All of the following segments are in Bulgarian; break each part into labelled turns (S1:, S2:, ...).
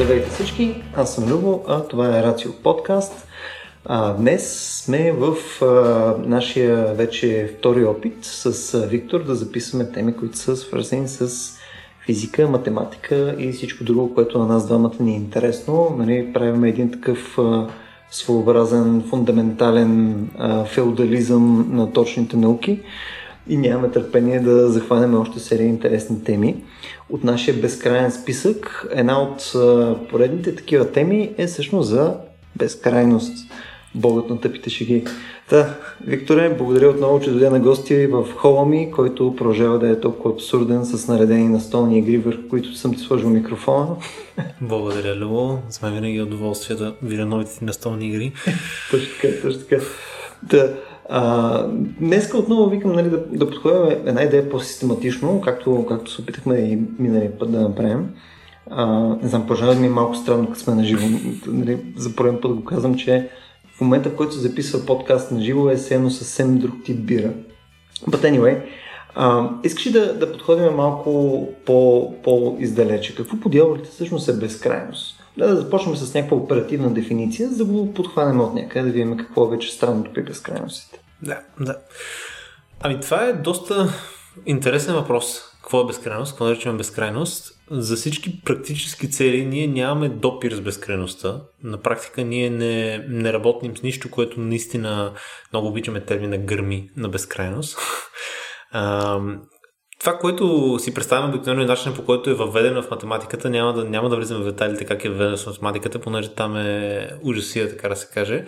S1: Здравейте всички, аз съм Любо, а това е Рацио подкаст. А, днес сме в а, нашия вече втори опит с а, Виктор да записваме теми, които са свързани с физика, математика и всичко друго, което на нас двамата ни е интересно. Нали, правим един такъв а, своеобразен, фундаментален а, феодализъм на точните науки и нямаме търпение да захванем още серия интересни теми. От нашия безкрайен списък, една от поредните такива теми е всъщност за безкрайност. Богът на тъпите шеги. Та, Викторе, благодаря отново, че дойде на гости в хола ми, който продължава да е толкова абсурден с наредени настолни игри, върху които съм ти сложил микрофона.
S2: Благодаря, Любо. За мен винаги е удоволствие да видя новите настолни игри.
S1: точно така, точно така. Да, а, днеска отново викам нали, да, да подходим една идея по-систематично, както, както се опитахме и миналия път да направим. А, не знам, пожалуй ми е малко странно, като сме на живо. Нали, за първи път го казвам, че в момента, в който се записва подкаст на живо, е съвсем съвсем друг тип бира. But anyway, а, искаш ли да, да подходим малко по, по-издалече? Какво по дяволите всъщност е безкрайност? Да, да започнем с някаква оперативна дефиниция, за да го подхванем от някъде, да видим какво е вече странното при безкрайностите.
S2: Да, да. Ами това е доста интересен въпрос. Какво е безкрайност? Какво наричаме безкрайност? За всички практически цели ние нямаме допир с безкрайността. На практика ние не, не работим с нищо, което наистина много обичаме термина гърми на безкрайност. това, което си представяме обикновено е начинът по който е въведено в математиката, няма да, няма да влизаме в детайлите как е въведено в математиката, понеже там е ужасия, така да се каже.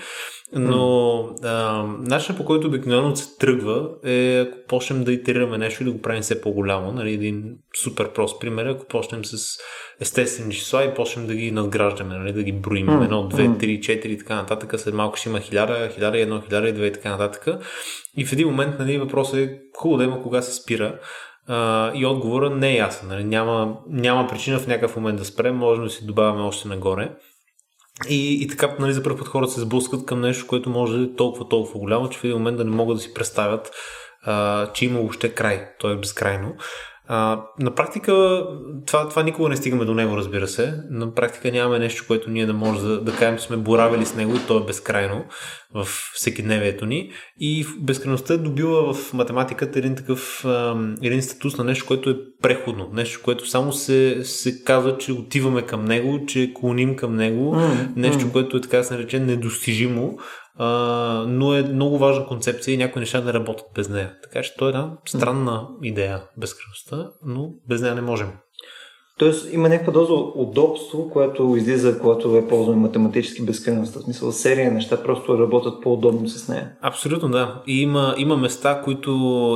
S2: Но а, начинът по който обикновено се тръгва е ако почнем да итерираме нещо и да го правим все по-голямо. Нали, един супер прост пример ако почнем с естествени числа и почнем да ги надграждаме, нали, да ги броим. Едно, две, три, четири и така нататък. След малко ще има хиляда, хиляда и едно, хиляда и две и така нататък. И в един момент нали, въпросът е хубаво да има кога се спира. Uh, и отговора не е ясен. Нали? Няма, няма причина в някакъв момент да спрем, можем да си добавяме още нагоре. И, и така, нали, за първ път хората се сблъскат към нещо, което може да е толкова, толкова голямо, че в един момент да не могат да си представят, uh, че има въобще край. То е безкрайно. А, на практика това, това никога не стигаме до него, разбира се. На практика нямаме нещо, което ние да може да, да кажем, сме боравили с него и то е безкрайно в всекидневието ни. И безкрайността е добила в математиката един такъв един статус на нещо, което е преходно. Нещо, което само се, се казва, че отиваме към него, че клоним към него. Mm, нещо, mm. което е така да се нарече недостижимо а, но е много важна концепция и някои неща не работят без нея. Така че то е една странна идея, безкръвността, но без нея не можем.
S1: Тоест има някаква доза удобство, което излиза, когато е ползваме математически безкрайност. В смисъл серия неща просто работят по-удобно с нея.
S2: Абсолютно да. И има, има места, които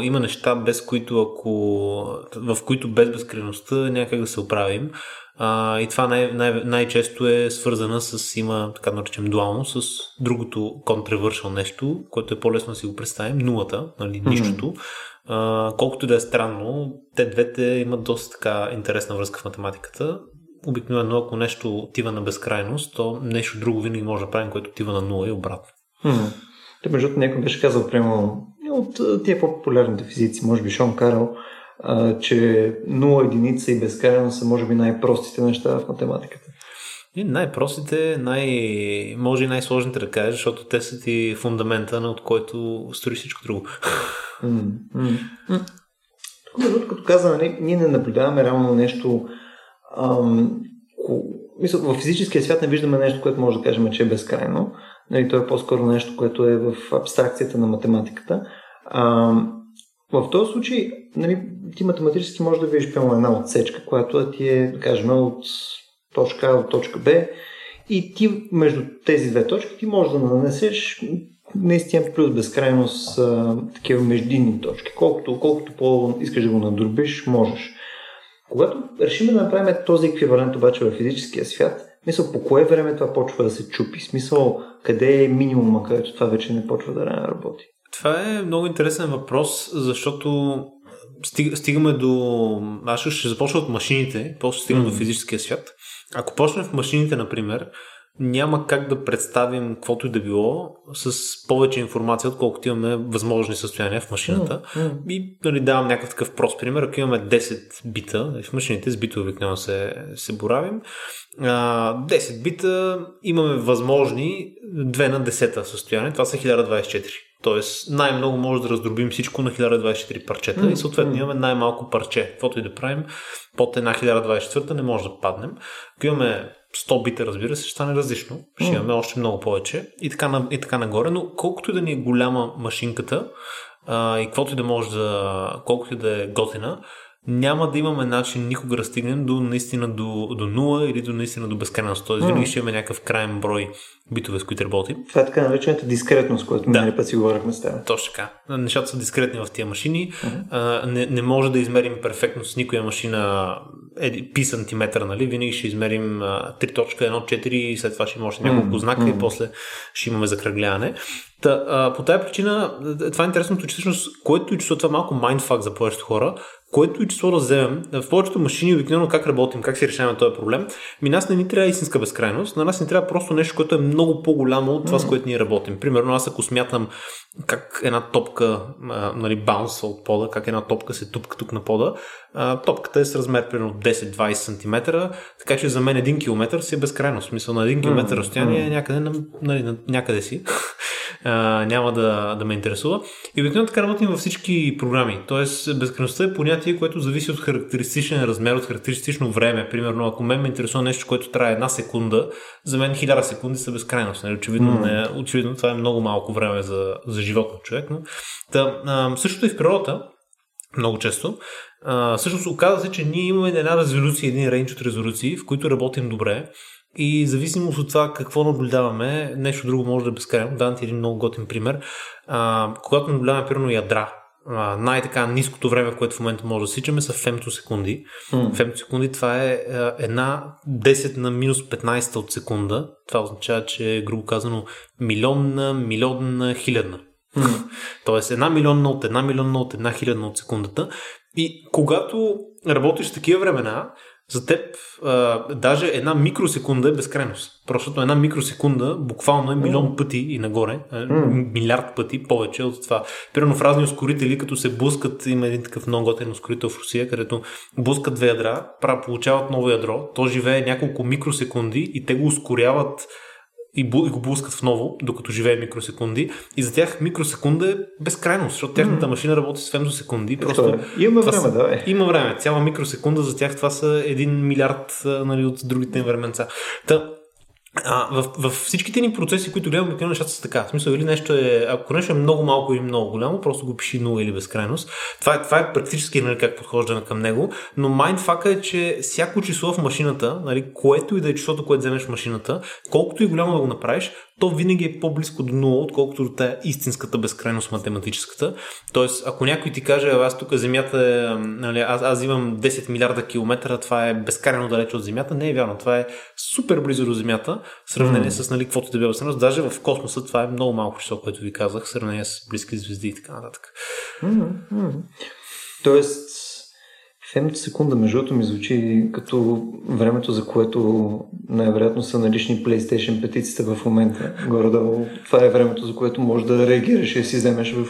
S2: има неща, без които ако, в които без безкрайността някак да се оправим. А, и това най- най- най-често е свързана с, има така да наречем дуално, с другото контревършъл нещо, което е по-лесно да си го представим, нулата, нали, нищото. А, колкото да е странно, те двете имат доста така интересна връзка в математиката. Обикновено, ако нещо отива на безкрайност, то нещо друго винаги може да правим, което отива на нула и обратно.
S1: Mm-hmm. Те, между другото, някой беше казал, примерно, от тия по-популярните физици, може би Шон Карл, а, че 0 единица и безкрайно са може би най-простите неща в математиката.
S2: И най-простите, най- може и най-сложните да кажеш, защото те са ти фундамента, от който строи всичко друго.
S1: Тук, като каза, нали, ние не наблюдаваме реално нещо. Ам, мисля, в физическия свят не виждаме нещо, което може да кажем, че е безкрайно. Нали, то е по-скоро нещо, което е в абстракцията на математиката. Ам, в този случай, нали, ти математически можеш да видиш прямо една отсечка, която ти е, да кажем, от точка А от точка Б и ти между тези две точки ти можеш да нанесеш наистина плюс безкрайност а, такива междинни точки. Колкото, колкото по искаш да го надробиш, можеш. Когато решим да направим този еквивалент обаче в физическия свят, мисъл по кое време това почва да се чупи? Смисъл къде е минимума, където това вече не почва да работи?
S2: Това е много интересен въпрос, защото стигаме до... Аз ще започна от машините, после стигна mm. до физическия свят. Ако почнем в машините, например, няма как да представим каквото и да било с повече информация, отколкото имаме възможни състояния в машината. Mm-hmm. И нали, давам някакъв такъв прост пример. Ако имаме 10 бита, в машините с битови обикновено се, се боравим, 10 бита имаме възможни 2 на 10 състояние. Това са 1024. Тоест най-много може да раздробим всичко на 1024 парчета mm-hmm. и съответно имаме най-малко парче. Каквото и да правим, под една 1024 не може да паднем. Ако имаме 100 бита, разбира се, ще стане различно. Ще имаме още много повече и така, и така нагоре, но колкото и да ни е голяма машинката а, и каквото и да може да, колкото и да е готина, няма да имаме начин никога да стигнем до наистина до, до нула или до наистина до безкрайност. Тоест, mm. винаги ще имаме някакъв крайен брой битове, с които работим.
S1: Това е така наречената дискретност, която да. път си говорихме с теб.
S2: Точно така. Нещата са дискретни в тия машини. Mm-hmm. А, не, не може да измерим перфектно с никоя машина е, пи сантиметър, нали? Винаги ще измерим 3.1.4 и след това ще има още няколко mm-hmm. знака и после ще имаме закръгляване. Та, а, по тази причина, това е интересното, че всъщност, което и число, това е малко майндфак за повечето хора, което и число да вземем, в повечето машини обикновено как работим, как си решаваме този проблем, ми нас не ни трябва истинска безкрайност, на нас ни трябва просто нещо, което е много по-голямо от това, mm. с което ние работим. Примерно аз ако смятам как една топка а, нали, баунсва от пода, как една топка се тупка тук на пода, а, топката е с размер примерно 10-20 см, така че за мен 1 км си е безкрайно. В смисъл на 1 км разстояние е някъде, нали, някъде си а, няма да, да ме интересува. И обикновено така работим във всички програми. Тоест, безкрайността е понятие, което зависи от характеристичен размер, от характеристично време. Примерно, ако мен ме интересува нещо, което трае една секунда, за мен хиляда секунди са безкрайност. Нали? Очевидно, mm. не, очевидно, това е много малко време за, за живот на човек. Но... Та, а, същото и в природата, много често. А, всъщност оказва се, че ние имаме една резолюция, един рейндж от резолюции, в които работим добре. И зависимост от това какво наблюдаваме, нещо друго може да е безкрайно. Дам ти един много готин пример. А, когато наблюдаваме, примерно, ядра, а, най-така ниското време, което в момента може да сичаме, са фемтосекунди. Mm. Фемтосекунди това е а, една 10 на минус 15 от секунда. Това означава, че грубо казано милионна, милионна, хилядна. Mm. Тоест една милионна от една милионна от една хилядна от секундата. И когато работиш в такива времена, за теб а, даже една микросекунда е безкрайност. Просто една микросекунда буквално е милион mm. пъти и нагоре, mm. милиард пъти повече от това. Примерно в разни ускорители, като се блъскат, има един такъв много готен ускорител в Русия, където блъскат две ядра, получават ново ядро, то живее няколко микросекунди и те го ускоряват и, бу, и го блускат в ново, докато живее микросекунди. И за тях микросекунда е безкрайност, защото тяхната машина работи с фемтосекунди. Просто
S1: е. Има време,
S2: са,
S1: да. Е.
S2: Има време. Цяла микросекунда за тях това са един милиард нали, от другите им временца. Та, а, в, в всичките ни процеси, които гледам, обикновено нещата са така. В смисъл, или нещо е, ако нещо е много малко или много голямо, просто го пиши 0 или безкрайност. Това е, това е практически нали, как подхождане към него, но майндфака е, че всяко число в машината, нали, което и да е числото, което вземеш в машината, колкото и голямо да го направиш, то винаги е по-близко до 0, отколкото до тая истинската безкрайност математическата. Тоест, ако някой ти каже, аз тук Земята е, нали, аз, аз имам 10 милиарда километра, това е безкрайно далече от Земята, не е вярно. Това е супер близо до Земята, в сравнение mm. с нали, каквото да било Даже в космоса това е много малко число, което ви казах, в сравнение с близки звезди и така нататък.
S1: Mm-hmm. Тоест, секунда, между другото, ми звучи като времето, за което най-вероятно са налични PlayStation петиците в момента. Горе-долу, това е времето, за което можеш да реагираш и си вземеш в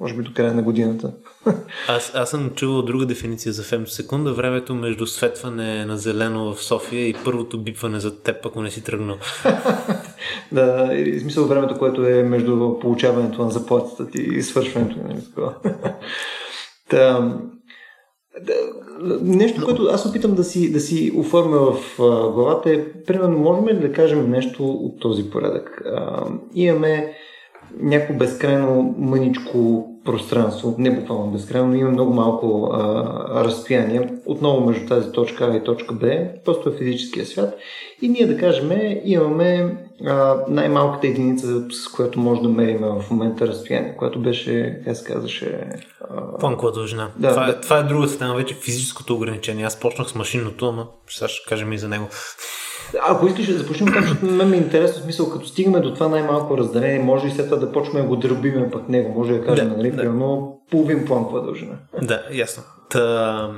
S1: може би до края на годината.
S2: Аз, аз съм чувал друга дефиниция за фемтосекунда. Времето между светване на зелено в София и първото бипване за теб, ако не си тръгнал.
S1: да, и смисъл времето, което е между получаването на заплатата ти и свършването на такова. Та, нещо, което аз опитам да си, да си оформя в главата е, примерно, можем ли да кажем нещо от този порядък? А, имаме някакво безкрайно мъничко пространство, не буквално безкрайно, но има много малко а, разстояние, отново между тази точка А и точка Б, просто е физическия свят. И ние да кажем, имаме а, най-малката единица, с която може да мерим в момента разстояние, което беше, как се казваше...
S2: А... Планкова дължина. Да, това, е, да. това е другата тема, вече физическото ограничение. Аз почнах с машинното, но сега ще кажем и за него.
S1: Ако искаш да започнем там, защото мен ми е интересно смисъл, като стигаме до това най-малко разделение, може и след това да почваме да го дробиме пък него, може да кажем, да, нали, да. примерно половин планкова дължина.
S2: Да, ясно. Та,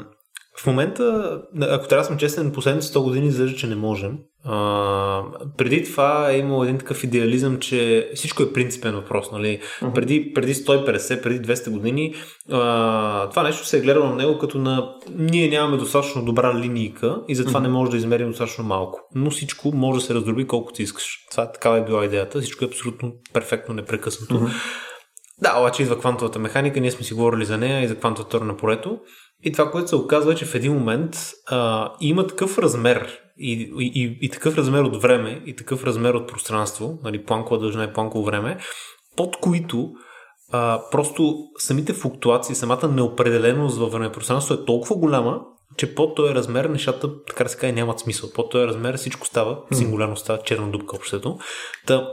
S2: В момента, ако трябва да съм честен, последните 100 години изглежда, че не можем. А, преди това е имал един такъв идеализъм, че всичко е принципен въпрос. Нали? Uh-huh. Преди, преди 150, преди 200 години а, това нещо се е гледало на него като на ние нямаме достатъчно добра линийка и затова uh-huh. не може да измерим достатъчно малко. Но всичко може да се раздроби колкото искаш. Това такава е била идеята. Всичко е абсолютно перфектно, непрекъснато. Uh-huh. Да, обаче идва квантовата механика, ние сме си говорили за нея и за квантовата на полето. И това, което се оказва е, че в един момент а, има такъв размер и, и, и такъв размер от време и такъв размер от пространство, нали, планкова дължина и планково време, под които а, просто самите флуктуации, самата неопределеност във време пространство е толкова голяма, че под този размер нещата, така да се каже, нямат смисъл. Под този размер всичко става, сингулярно става черна дупка общото. Та,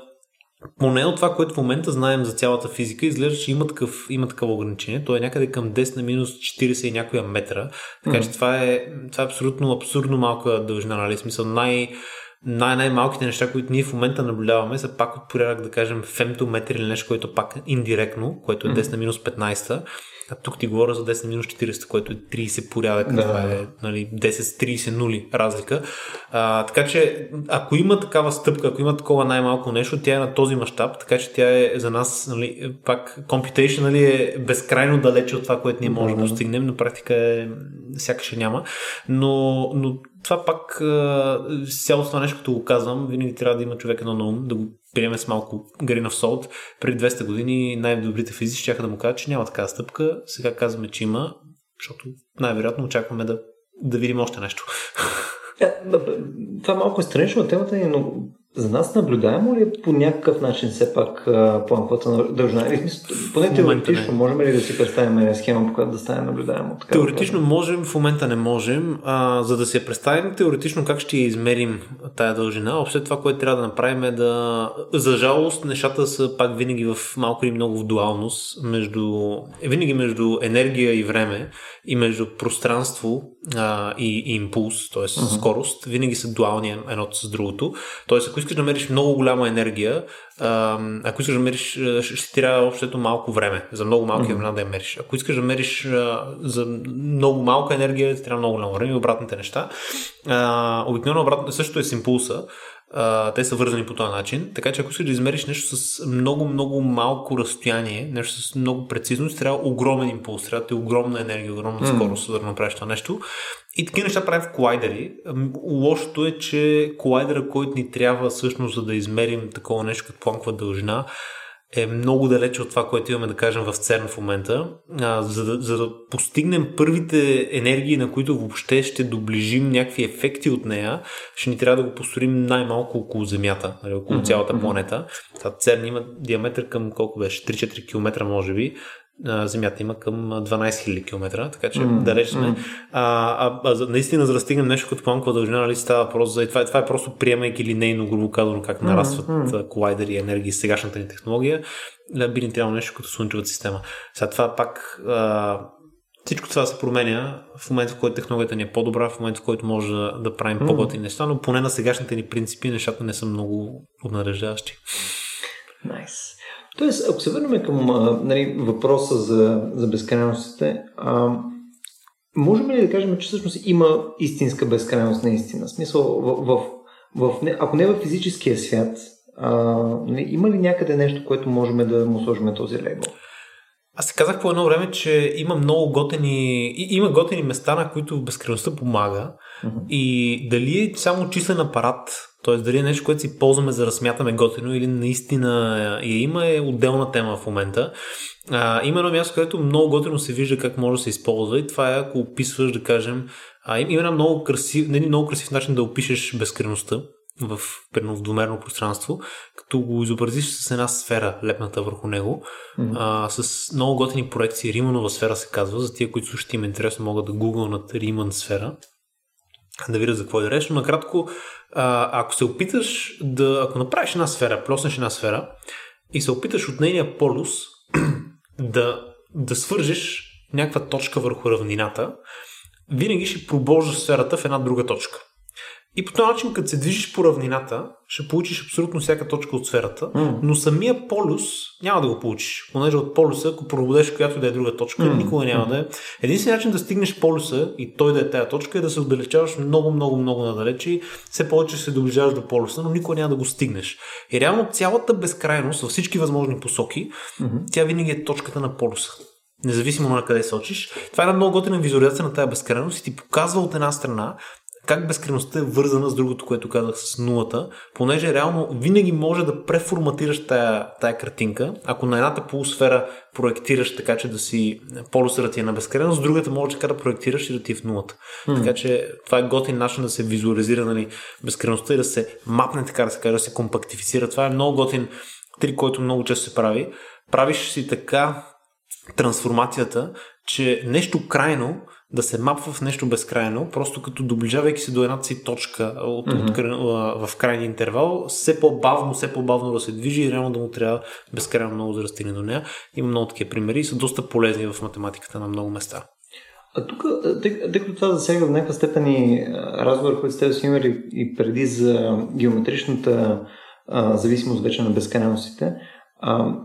S2: поне от това, което в момента знаем за цялата физика, изглежда, че има такъв, има такъв ограничение. То е някъде към 10 на минус 40 и някоя метра. Така че това е, това е абсолютно абсурдно малка дължина, нали? Смисъл най- най- най-малките неща, които ние в момента наблюдаваме, са пак от порядък, да кажем, фемтометри или нещо, което пак индиректно, което е 10 на минус 15. А тук ти говоря за 10 минус 40, което е 30 порядък. Да. Това е нали, 10 с 30 нули разлика. А, така че, ако има такава стъпка, ако има такова най-малко нещо, тя е на този мащаб, така че тя е за нас, нали, пак, computation нали, е безкрайно далече от това, което ние можем да, да достигнем. На практика е, сякаш няма. Но, но това пак, цялото това нещо, като го казвам, винаги трябва да има човек едно на ум, да го приеме с малко grain of salt. Преди 200 години най-добрите физици ще да му кажат, че няма такава стъпка. Сега казваме, че има, защото най-вероятно очакваме да, да видим още нещо.
S1: Е, това малко е странично темата ни, но за нас наблюдаемо ли е по някакъв начин все пак планковата дължина? Или смисъл, поне теоретично не. можем ли да си представим схема, по която да стане наблюдаемо?
S2: Така теоретично да можем, в момента не можем. А, за да се представим теоретично как ще измерим тая дължина, общо това, което трябва да направим е да... За жалост, нещата са пак винаги в малко или много в дуалност, между... винаги между енергия и време и между пространство а, и, и импулс, т.е. Uh-huh. скорост, винаги са дуални едното с другото. Тоест, ако искаш да мериш много голяма енергия, ако искаш да мериш, ще, ще трябва общото малко време. За много малки mm-hmm. времена да я мериш. Ако искаш да мериш а, за много малка енергия, трябва много голямо време и обратните неща. Обикновено обратно също е с импулса. Те са вързани по този начин. Така че ако искаш да измериш нещо с много, много малко разстояние, нещо с много прецизност, трябва огромен импулс, трябва да е огромна енергия, огромна mm. скорост, за да направиш това нещо. И такива неща правим в колайдери. Лошото е, че колайдера, който ни трябва всъщност за да измерим такова нещо като планкова дължина, е много далече от това, което имаме да кажем в ЦЕРН в момента. А, за, да, за да постигнем първите енергии, на които въобще ще доближим някакви ефекти от нея, ще ни трябва да го построим най-малко около Земята, нали, около mm-hmm. цялата планета. ЦЕРН има диаметър към колко беше? 3-4 км може би. Земята има към 12 000 км, така че mm, далеч сме. Mm. А, а, а, наистина, за да стигнем нещо като планкова дължина, нали става въпрос за... Това, е, това е просто приемайки линейно, грубо казано, как нарастват mm, колайдери и енергии с сегашната ни технология. Би ни трябвало нещо като слънчевата система. Сега това пак... А, всичко това се променя в момента, в който технологията ни е по-добра, в момента, в който може да, да правим mm. по-готини неща, но поне на сегашните ни принципи нещата не са много обнареждащи.
S1: Nice. Тоест, ако се върнем към а, нали, въпроса за, за безкрайностите, а, можем ли да кажем, че всъщност има истинска безкрайност наистина? В смисъл, в, в, в, в, ако не в физическия свят, а, нали, има ли някъде нещо, което можем да му сложим този лейбъл?
S2: Аз се казах по едно време, че има много готени, има готени места, на които безкрайността помага. Uh-huh. И дали е само числен апарат, т.е. дали е нещо, което си ползваме за да размятаме готино или наистина я има е отделна тема в момента. А, има едно място, където много готино се вижда как може да се използва и това е ако описваш, да кажем, а, има една много красив, не, много красив начин да опишеш безкръвността в, в двумерно пространство, като го изобразиш с една сфера, лепната върху него, mm-hmm. а, с много готини проекции. Риманова сфера се казва. За тия, които също им е интересно, могат да гугълнат Риман сфера да видят за какво е реч, но накратко, ако се опиташ да, ако направиш една сфера, плоснеш една сфера и се опиташ от нейния полюс да, да свържеш някаква точка върху равнината, винаги ще пробожда сферата в една друга точка. И по този начин, като се движиш по равнината, ще получиш абсолютно всяка точка от сферата,
S1: Mm.
S2: но самия полюс няма да го получиш. Понеже от полюса, ако проводеш която да е друга точка,
S1: Mm.
S2: никога няма да е. Единственият начин да стигнеш полюса и той да е тая точка е да се отдалечаваш много, много, много надалече и все повече се доближаваш до полюса, но никога няма да го стигнеш. И реално цялата безкрайност във всички възможни посоки,
S1: Мгм.
S2: тя винаги е точката на полюса. Независимо на къде сочиш. Това е една много готина визуализация на тази безкрайност и ти показва от една страна как безкрайността е вързана с другото, което казах с нулата, понеже реално винаги може да преформатираш тая, тая картинка. Ако на едната полусфера проектираш така, че да си полюса да ти е на безкрайност, с другата може така да проектираш и да ти е в нулата.
S1: М.
S2: Така че това е готин начин да се визуализира нали, безкрайността и да се мапне, така да се каже, да се компактифицира. Това е много готин трик, който много често се прави. Правиш си така трансформацията, че нещо крайно да се мапва в нещо безкрайно, просто като доближавайки се до една си точка от,
S1: Мгм.
S2: от, край- в крайния интервал, все по-бавно, все по-бавно да се движи и реално да му трябва безкрайно много да стигне до нея. Има много такива примери и са доста полезни в математиката на много места.
S1: А тук, тъй, като това засяга в някаква степен и разговор, който сте си имали и преди за геометричната а, зависимост вече на безкрайностите, а,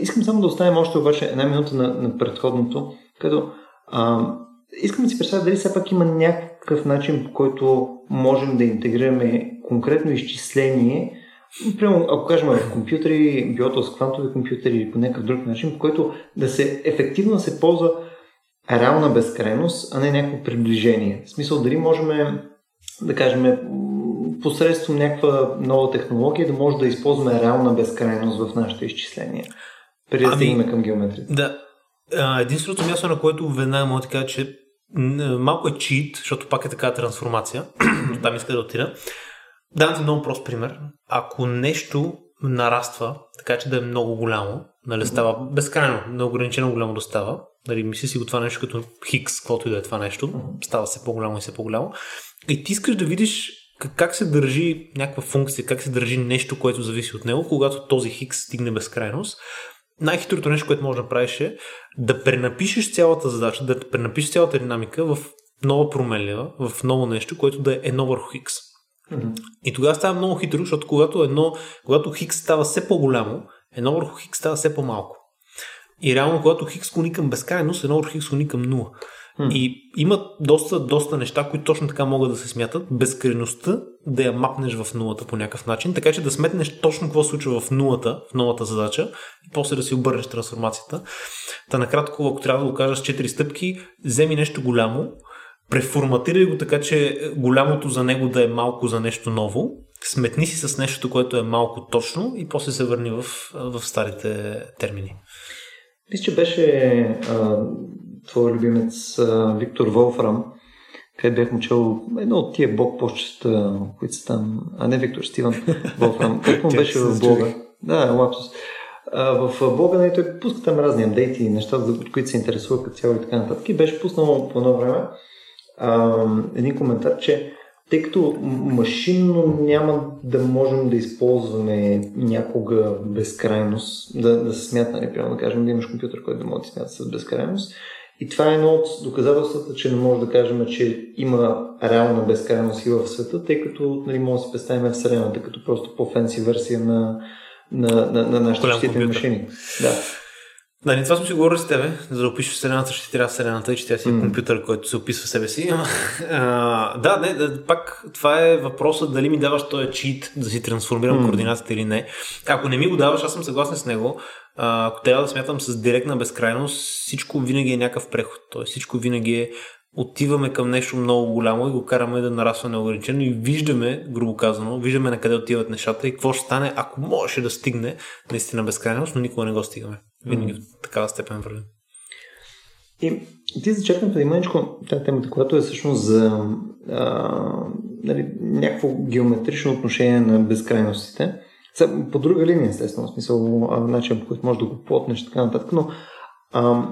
S1: искам само да оставим още обаче една минута на, на предходното, като а, искам да си представя дали все пак има някакъв начин, по който можем да интегрираме конкретно изчисление, Примерно, ако кажем в компютри, било то с квантови компютри или по някакъв друг начин, по който да се ефективно се ползва реална безкрайност, а не някакво приближение. В смисъл, дали можем, да кажем, посредством някаква нова технология да може да използваме реална безкрайност в нашите изчисления. Преди да
S2: Ами-
S1: стигнем към геометрията.
S2: Да. Единственото място, на което веднага мога да кажа, че малко е чит, защото пак е такава трансформация, но там иска да отида. Дам ти много прост пример. Ако нещо нараства, така че да е много голямо, нали, става безкрайно, неограничено голямо да става, нали, мисли си го това нещо като Хикс, каквото и да е това нещо, става все по-голямо и все по-голямо, и ти искаш да видиш как се държи някаква функция, как се държи нещо, което зависи от него, когато този Хикс стигне безкрайност най-хитрото нещо, което можеш да правиш е да пренапишеш цялата задача, да пренапишеш цялата динамика в нова променлива, в ново нещо, което да е едно върху хикс.
S1: Mm-hmm.
S2: И тогава става много хитро, защото когато, едно, когато хикс става все по-голямо, едно върху хикс става все по-малко. И реално, когато хикс клони към безкрайност, едно върху хикс клони към нула. И има доста, доста неща, които точно така могат да се смятат. Безкренността да я мапнеш в нулата по някакъв начин, така че да сметнеш точно какво случва в нулата, в новата задача и после да си обърнеш трансформацията. Та накратко, ако трябва да го кажа с 4 стъпки, вземи нещо голямо, преформатирай го така, че голямото за него да е малко за нещо ново, сметни си с нещото, което е малко точно и после се върни в, в старите термини.
S1: Мисля, че беше а, твой любимец Виктор Волфрам, къде бях му чел едно от тия блог почта, които са там, а не Виктор Стивън Волфрам, който му беше в блога. Да, лапсус. А, в блога нали, той пуска там разни апдейти и неща, за от които се интересува като цяло и така нататък. И беше пуснал по едно време а, един коментар, че тъй като машинно няма да можем да използваме някога безкрайност, да, да се смята, нали, примерно да кажем, да имаш компютър, който да може да смята с безкрайност. И това е едно от доказателствата, че не може да кажем, че има реална безкрайност и в света, тъй като нали, може да си представим Вселената като просто по-фенси версия на, на, на, на нашите
S2: компютър.
S1: машини. Да.
S2: Да, не това сме си говорили с тебе, за да опишеш Вселената, ще ти трябва Вселената и че тя си е
S1: М.
S2: компютър, който се описва себе си. а, да, не, да, пак това е въпросът дали ми даваш този чит да си трансформирам
S1: М.
S2: координатите или не. Ако не ми го даваш, аз съм съгласен с него. А, ако трябва да смятам с директна безкрайност, всичко винаги е някакъв преход. Тоест всичко винаги е отиваме към нещо много голямо и го караме да нараства неограничено и виждаме, грубо казано, виждаме на къде отиват нещата и какво ще стане, ако можеше да стигне наистина безкрайност, но никога не го стигаме. Винаги в такава степен вървим.
S1: И ти зачекна преди мъничко тази темата, която е всъщност за а, нали, някакво геометрично отношение на безкрайностите. По друга линия, естествено, в смисъл начин, по който можеш да го плотнеш и така нататък, но а,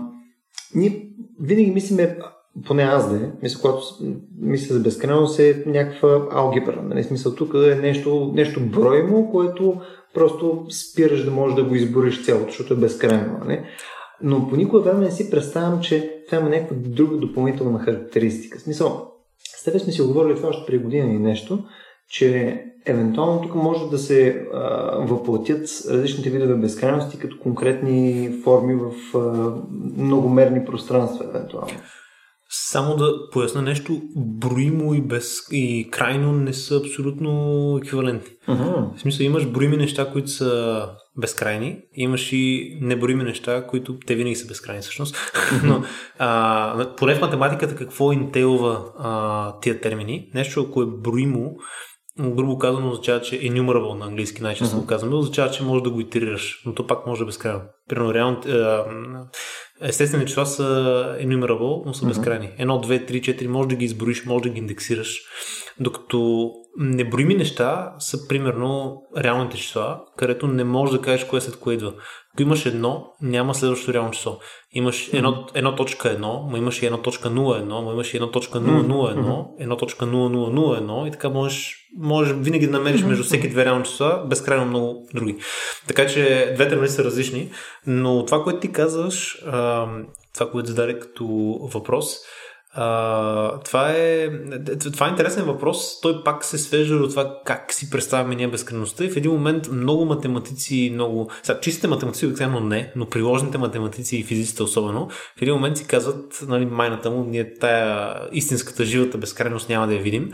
S1: ние винаги мислиме, поне аз да е, мисля, когато мисля за безкрайност е някаква алгебра. Нали? Смисъл тук е нещо, нещо броимо, което просто спираш да можеш да го избориш цялото, защото е безкрайно. Нали? Но по никое време не си представям, че това има някаква друга допълнителна характеристика. В смисъл, с тебе сме си говорили това още преди година и нещо, че евентуално тук може да се а, въплатят различните видове безкрайности като конкретни форми в а, многомерни пространства, евентуално.
S2: Само да поясна нещо, броимо и, без, и крайно не са абсолютно еквивалентни.
S1: Uh-huh.
S2: В смисъл имаш броими неща, които са безкрайни, имаш и неброими неща, които те винаги са безкрайни всъщност. Но а, поне в математиката какво интелва а, тия термини? Нещо, ако е броимо, грубо казано означава, че е enumerable на английски най-често uh-huh. казваме, означава, че можеш да го итерираш, но то пак може да е безкрайно. Примерно, реално, естествени числа са enumerable, но са безкрайни. Едно, две, три, четири, може да ги изброиш, може да ги индексираш. Докато неброими неща са примерно реалните числа, където не можеш да кажеш кое след кое идва. Ако имаш едно, няма следващото реално число. Имаш едно, точка едно, но имаш и едно точка 01, но имаш и едно точка 001, едно точка 0001 и така можеш, можеш винаги да намериш между всеки две реални числа безкрайно много други. Така че двете нали са различни, но това, което ти казваш, това, което зададе като въпрос, а, това, е, това е интересен въпрос. Той пак се свежда до това как си представяме ние безкрайността и в един момент много математици, много... Сега, чистите математици обикновено не, но приложните математици и физиците особено, в един момент си казват, нали, майната му, ние тая истинската живата безкрайност няма да я видим.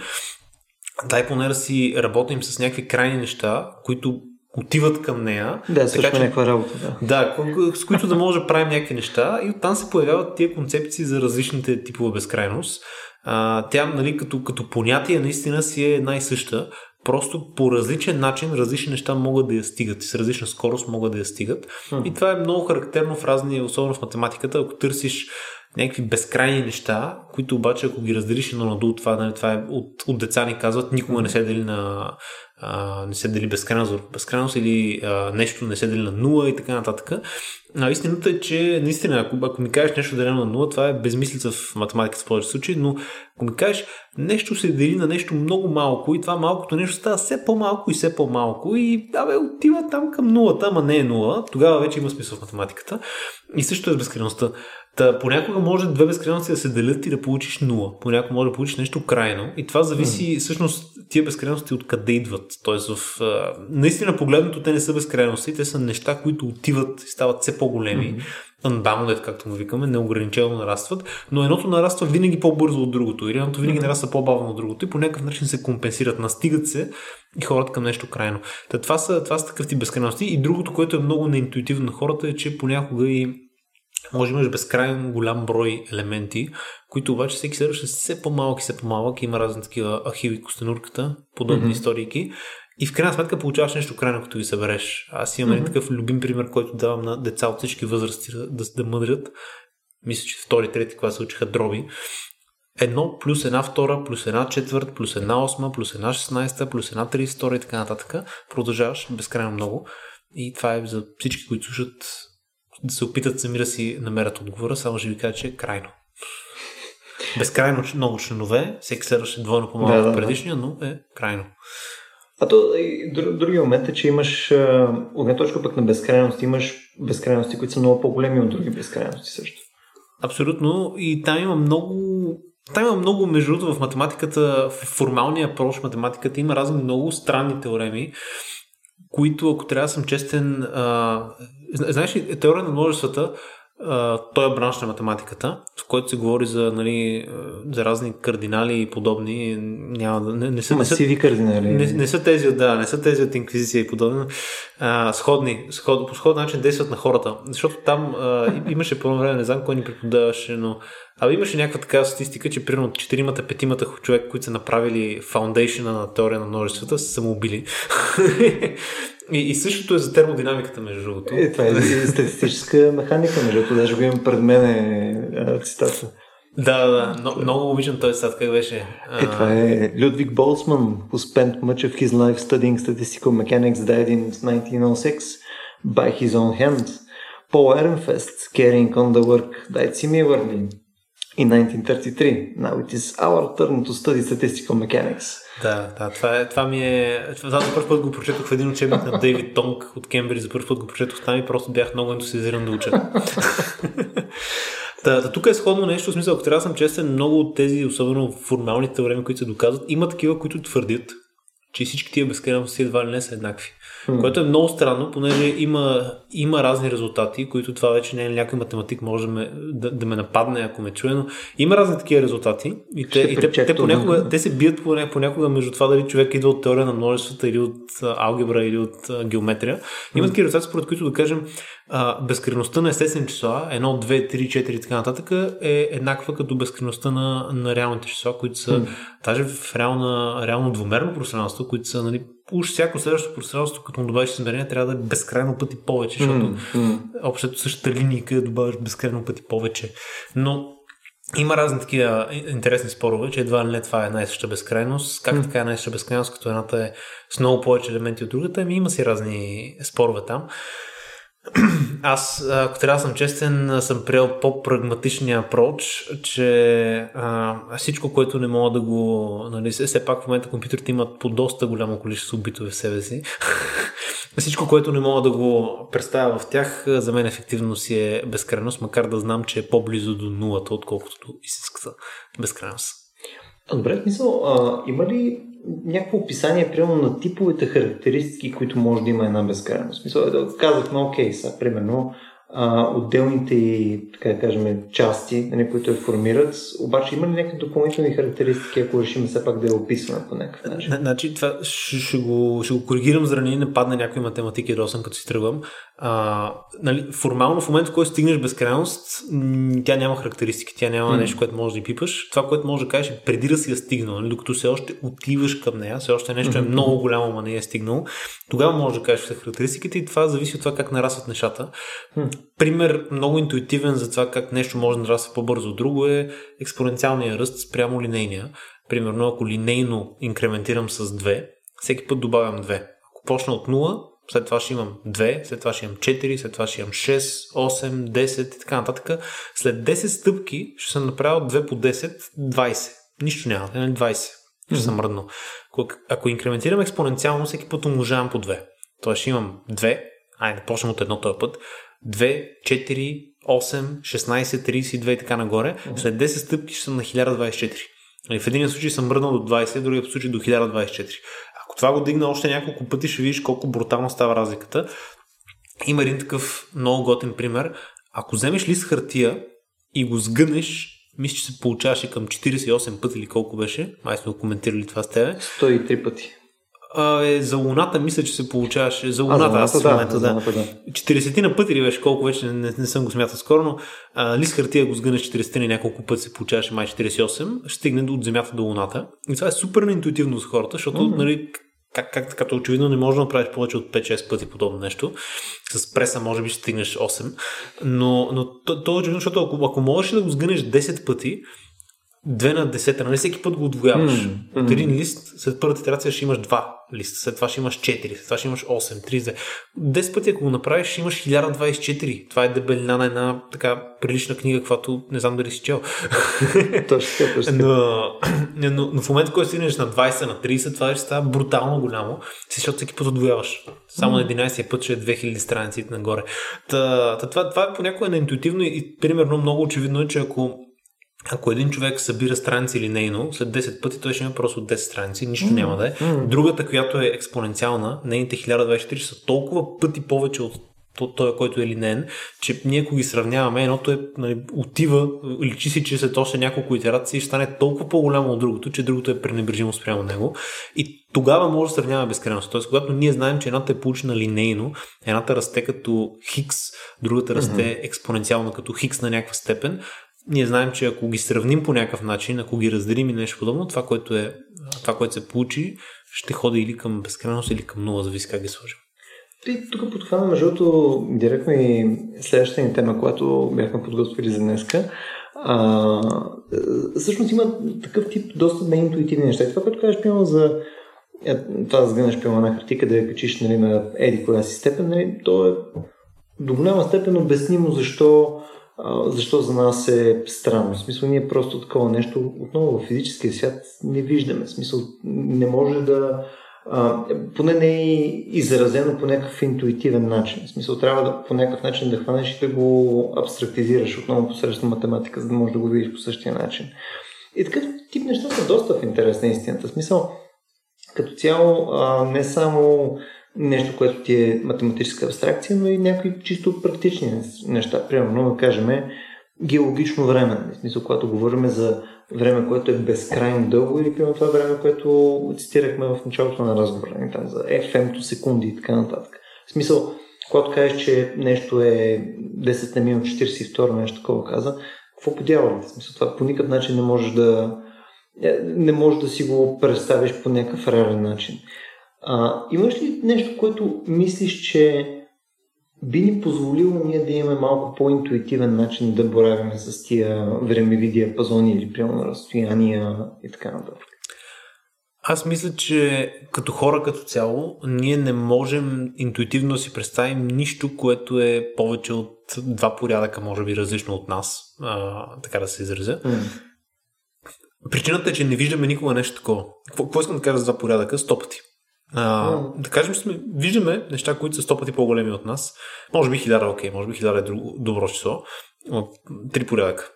S2: Дай поне да си работим с някакви крайни неща, които отиват към нея.
S1: Да, също че, някаква работа. Да.
S2: да, с които да може да правим някакви неща и оттам се появяват тия концепции за различните типове безкрайност. А, тя, нали, като, като понятие, наистина си е една и съща. Просто по различен начин различни неща могат да я стигат и с различна скорост могат да я стигат. Mm. И това е много характерно в разни, особено в математиката, ако търсиш някакви безкрайни неща, които обаче ако ги разделиш едно на друго, това, нали, това е от, от деца ни казват, никога не се дели на а, не се дели безкрайност върху безкрайност или а, нещо не се дели на нула и така нататък. А истината е, че наистина, ако, ако ми кажеш нещо делено на нула, това е безмислица в математиката в повече случаи, но ако ми кажеш нещо се дели на нещо много малко и това малкото нещо става все по-малко и все по-малко и абе, отива там към нулата, ама не е нула, тогава вече има смисъл в математиката. И също е с безкрайността. Та, понякога може две безкрайности да се делят и да получиш нула. Понякога може да получиш нещо крайно. И това зависи mm. всъщност тия безкрайности откъде идват. Тоест, в, а, наистина погледнато те не са безкрайности, те са неща, които отиват и стават все по-големи. Mm-hmm. Unbounded, както му викаме, неограничено нарастват, но едното нараства винаги по-бързо от другото, или едното винаги mm-hmm. нараства по-бавно от другото и по някакъв начин се компенсират, настигат се и хората към нещо крайно. Та, това, са, това са такъв тип безкрайности. И другото, което е много неинтуитивно на хората е, че понякога и може да имаш безкрайно голям брой елементи, които обаче всеки следващ е все по-малък и все по-малък. Има разни такива ахиви костенурката, подобни mm-hmm. историки. И в крайна сметка получаваш нещо крайно, като ги събереш. Аз имам mm-hmm. такъв любим пример, който давам на деца от всички възрасти да, да, мъдрят. Мисля, че втори, трети клас се учиха дроби. Едно плюс една втора, плюс една четвърт, плюс една осма, плюс една шестнайста, плюс една 32 и така нататък. Продължаваш безкрайно много. И това е за всички, които слушат да се опитат сами да си намерят отговора, само ще ви кажа, че е крайно. Безкрайно много членове, всеки следваше двойно по-малко да, да, предишния, но е крайно.
S1: А то и други момент е, че имаш от точка пък на безкрайност, имаш безкрайности, които са много по-големи от други безкрайности също.
S2: Абсолютно. И там има много там има много, между другото, в математиката, в формалния прош математиката има разни много странни теореми, които, ако трябва да съм честен, а, знаеш ли, теория на множествата, той е бранш на математиката, в който се говори за, нали, за разни кардинали и подобни. Няма не, не са,
S1: Масиви кардинали.
S2: Не, не, са тези, да, не са тези от инквизиция и подобни. А, сходни, сход, по сходен начин действат на хората. Защото там а, имаше по време, не знам кой ни преподаваше, но Абе имаше някаква такава статистика, че примерно 4-5 човек, които са направили фаундейшена на теория на множествата, са самоубили. и, и същото е за термодинамиката, между другото.
S1: Е, това е статистическа механика, между другото. Даже го имам пред мен е, цитата.
S2: Да, да, но, много обичам този стат, как беше?
S1: Е, това е Людвиг Болсман, who spent much of his life studying statistical mechanics, died in 1906 by his own hand. Paul Ehrenfest, carrying on the work, died similarly in 1933. Now it is our turn to study statistical mechanics.
S2: Да, да, това, е, това ми е... Това за първ път го прочетох в един учебник на Дейвид Тонг от Кембридж, за първ път го прочетох там и просто бях много ентусиазиран да уча. Та, да, тук е сходно нещо, в смисъл, ако трябва да съм честен, много от тези, особено формалните време, които се доказват, има такива, които твърдят, че всички тия безкрайности едва ли не са еднакви. Mm. Което е много странно, понеже има, има разни резултати, които това вече не е някой математик може да ме, да, да ме нападне, ако ме чуе, но има разни такива резултати и те, и те, те, понякога, те се бият понякога между това дали човек идва от теория на множествата или от алгебра или от геометрия. Има mm. такива резултати, според които да кажем безкръвността на естествени числа, 1, 2, 3, 4 и така нататък, е еднаква като безкръвността на, на реалните числа, които са mm. даже в реална, реално двумерно пространство, които са нали, уж всяко следващо пространство, като му добавиш измерение, трябва да е безкрайно пъти повече, защото mm, общо същата линия, къде добавяш безкрайно пъти повече. Но има разни такива интересни спорове, че едва ли не това е най-съща безкрайност. Как mm. така е най-съща безкрайност, като едната е с много повече елементи от другата? Ами има си разни спорове там. Аз, ако трябва да съм честен, съм приел по-прагматичния апроч, че а, всичко, което не мога да го... Нали, все пак в момента компютрите имат по доста голямо количество битове в себе си. всичко, което не мога да го представя в тях, за мен ефективно си е безкрайност, макар да знам, че е по-близо до нулата, отколкото до истинската безкрайност.
S1: Добре, мисъл, а, има ли някакво описание, примерно, на типовете характеристики, които може да има една безкрайност. Мисля, да казахме, окей, са, примерно, а, отделните, така да кажем, части, нали, които я формират, обаче има ли някакви допълнителни характеристики, ако решим все пак да я описваме по някакъв начин?
S2: Значи, това ще, ще, го, ще го коригирам, за да не падне някой математики росън, като си тръгвам. А, нали, формално в момента, в който стигнеш безкрайност, тя няма характеристики, тя няма mm. нещо, което може да пипаш. Това, което може да кажеш е преди да си я стигнал, нали, докато все още отиваш към нея, все още нещо mm-hmm. е много голямо, ама не е стигнал, тогава може да кажеш характеристиките и това зависи от това как нарастват нещата. Mm. Пример много интуитивен за това как нещо може да нараства по-бързо друго е експоненциалния ръст спрямо линейния. Примерно, ако линейно инкрементирам с 2, всеки път добавям 2. Ако почна от 0, след това ще имам 2, след това ще имам 4, след това ще имам 6, 8, 10 и така нататък. След 10 стъпки ще съм направил 2 по 10, 20. Нищо няма, 20. Ще mm-hmm. съм мръднал. Ако, ако инкрементирам експоненциално, всеки път умножавам по 2. Тоест ще имам 2, айде да почнем от едно този път, 2, 4, 8, 16, 32 и така нагоре. След 10 стъпки ще съм на 1024. Нали, в един случай съм мръднал до 20, в другия случай до 1024. Ако това го дигна още няколко пъти, ще видиш колко брутално става разликата. Има един такъв много готин пример. Ако вземеш лист хартия и го сгънеш, мисля, че се получаваше към 48 пъти или колко беше. Май сме го коментирали това с тебе.
S1: 103 пъти
S2: а, е, за Луната мисля, че се получаваше. За Луната, а, за аз в момента, да. да. 40 на пъти ли беше, колко вече не, не, не съм го смятал скоро, но а, лист хартия го сгънеш 40 на няколко пъти се получаваше май 48, ще стигне от Земята до Луната. И това е супер интуитивно за хората, защото mm-hmm. нали, как, как като очевидно не можеш да направиш повече от 5-6 пъти подобно нещо. С преса може би ще стигнеш 8. Но, но то, то е очевидно, защото ако, ако можеш да го сгънеш 10 пъти, 2 на 10, нали всеки път го отвояваш. Mm-hmm. От един лист, след първата итерация ще имаш 2 листа, след това ще имаш 4, след това ще имаш 8, 3, 10 пъти ако го направиш, ще имаш 1024. Това е дебелина на една така прилична книга, каквато не знам дали си чел.
S1: точно, точно.
S2: Но, но, но, в момента, който стигнеш на 20, на 30, това ще става брутално голямо, защото всеки път отвояваш. Само mm. на 11 път ще е 2000 страници нагоре. Та, та, това, това е понякога неинтуитивно и примерно много очевидно е, че ако ако един човек събира страници линейно, след 10 пъти той ще има просто 10 страници, нищо mm. няма да е. Mm. Другата, която е експоненциална, нейните 1024 са толкова пъти повече от той, който е линейен, че ние ако ги сравняваме, едното е, нали, отива, личи си, че след още няколко итерации ще стане толкова по-голямо от другото, че другото е пренебрежимо спрямо него. И тогава може да сравняваме безкрайност. Тоест, когато ние знаем, че едната е получена линейно, едната расте като хикс, другата расте mm-hmm. експоненциално като хикс на някаква степен, ние знаем, че ако ги сравним по някакъв начин, ако ги разделим и нещо подобно, това, което, е, това, което се получи, ще ходи или към безкрайност, или към нула, зависи как ги сложим.
S1: И тук подхвана, между другото, директно и следващата ни тема, която бяхме подготвили за днеска. А, всъщност има такъв тип доста неинтуитивни неща. това, което кажеш, пилно за е, това сгънеш пилно на хартика, да я качиш нали, на еди коя си степен, нали, то е до голяма степен обяснимо защо защо за нас е странно. В смисъл, ние просто такова нещо отново в физическия свят не виждаме. В смисъл, не може да. А, поне не е изразено по някакъв интуитивен начин. В смисъл, трябва да по някакъв начин да хванеш и да го абстрактизираш отново посредством математика, за да можеш да го видиш по същия начин. И такъв тип неща са доста в интерес на истината. В смисъл, като цяло а, не само нещо, което ти е математическа абстракция, но и някои чисто практични неща. Примерно, да кажем, геологично време. В смисъл, когато говорим за време, което е безкрайно дълго или примерно това време, което цитирахме в началото на разговора, нали, там за FM-то секунди и така нататък. В смисъл, когато кажеш, че нещо е 10 на минус 42, нещо такова каза, какво подяваме? В смисъл, това по никакъв начин не можеш да не можеш да си го представиш по някакъв реален начин. А, имаш ли нещо, което мислиш, че би ни позволило ние да имаме малко по-интуитивен начин да боравим с тия времеви диапазони или прямо разстояния и така нататък?
S2: Аз мисля, че като хора като цяло, ние не можем интуитивно да си представим нищо, което е повече от два порядъка, може би различно от нас, а, така да се изразя. Mm. Причината е, че не виждаме никога нещо такова. Какво, какво искам да кажа за два порядъка? Сто пъти. А, mm. Да кажем, сме, виждаме неща, които са сто пъти по-големи от нас. Може би хиляда, окей, може би хиляда е добро число. Три порядъка,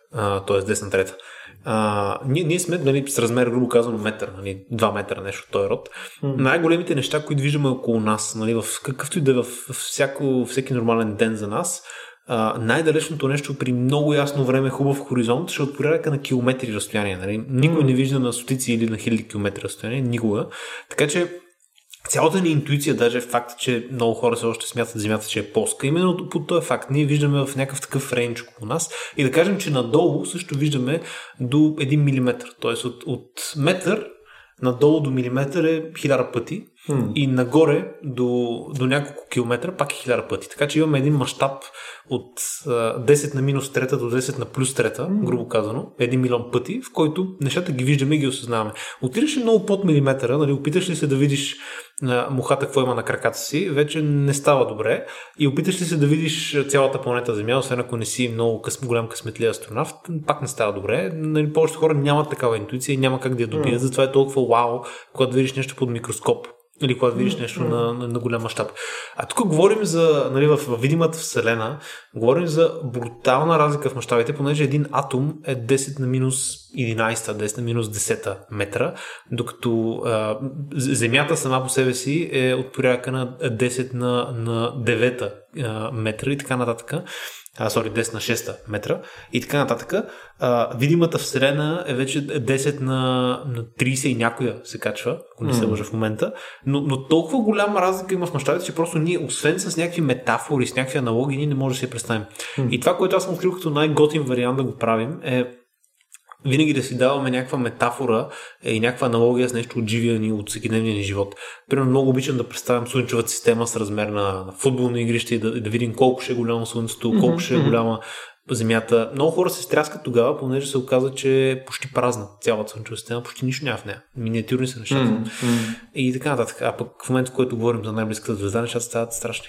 S2: т.е. десна трета. А, ние, ние сме нали, с размер, грубо казано, метър, нали, 2 метра, нещо от този род. Mm. Най-големите неща, които виждаме около нас, нали, в какъвто и да е в всяко, всеки нормален ден за нас, а, най-далечното нещо при много ясно време, хубав хоризонт, ще е от порядъка на километри разстояние. Нали? Никой mm. не вижда на стотици или на хиляди километри разстояние, никога. Така че Цялата ни интуиция, даже факт, че много хора се още смятат Земята, че е плоска, именно по този факт. Ние виждаме в някакъв такъв рейндж около нас. И да кажем, че надолу също виждаме до 1 мм, т.е. От, от метър надолу до милиметър е хиляда пъти hmm. и нагоре до, до няколко километра пак е хиляда пъти. Така че имаме един мащаб от а, 10 на минус трета до 10 на плюс трета, hmm. грубо казано, един милион пъти, в който нещата ги виждаме и ги осъзнаваме. Отидеш ли много под милиметъра, нали, опиташ ли се да видиш на мухата какво има на краката си, вече не става добре. И опиташ ли се да видиш цялата планета Земя, освен ако не си много къс, голям късметлия астронавт, пак не става добре. Нали, повечето хора нямат такава интуиция и няма как да я добият. Mm. Затова е толкова вау, когато видиш нещо под микроскоп или когато видиш нещо на, на, на голям мащаб. А тук говорим за, нали, в, в видимата Вселена, говорим за брутална разлика в мащабите, понеже един атом е 10 на минус 11, 10 на минус 10 метра, докато а, Земята сама по себе си е от порядъка на 10 на, на 9 а, метра и така нататък а, sorry, 10 на 6 метра и така нататък. А, видимата вселена е вече 10 на, на 30 и някоя се качва, ако не се лъжа в момента, но, но толкова голяма разлика има в мащабите, че просто ние, освен с някакви метафори, с някакви аналогии, ние не можем да си я представим. Mm. И това, което аз съм открил като най-готин вариант да го правим е винаги да си даваме някаква метафора и някаква аналогия с нещо от живия ни, от всекидневния ни живот. Примерно много обичам да представям слънчевата система с размер на, футболно игрище и да, да видим колко ще е голямо слънцето, колко ще е голяма Земята. Много хора се стряскат тогава, понеже се оказа, че е почти празна цялата слънчева система, почти нищо няма в нея. Миниатюрни са нещата. Mm-hmm. И така нататък. А пък в момента, в който говорим за най-близката звезда, нещата стават страшни.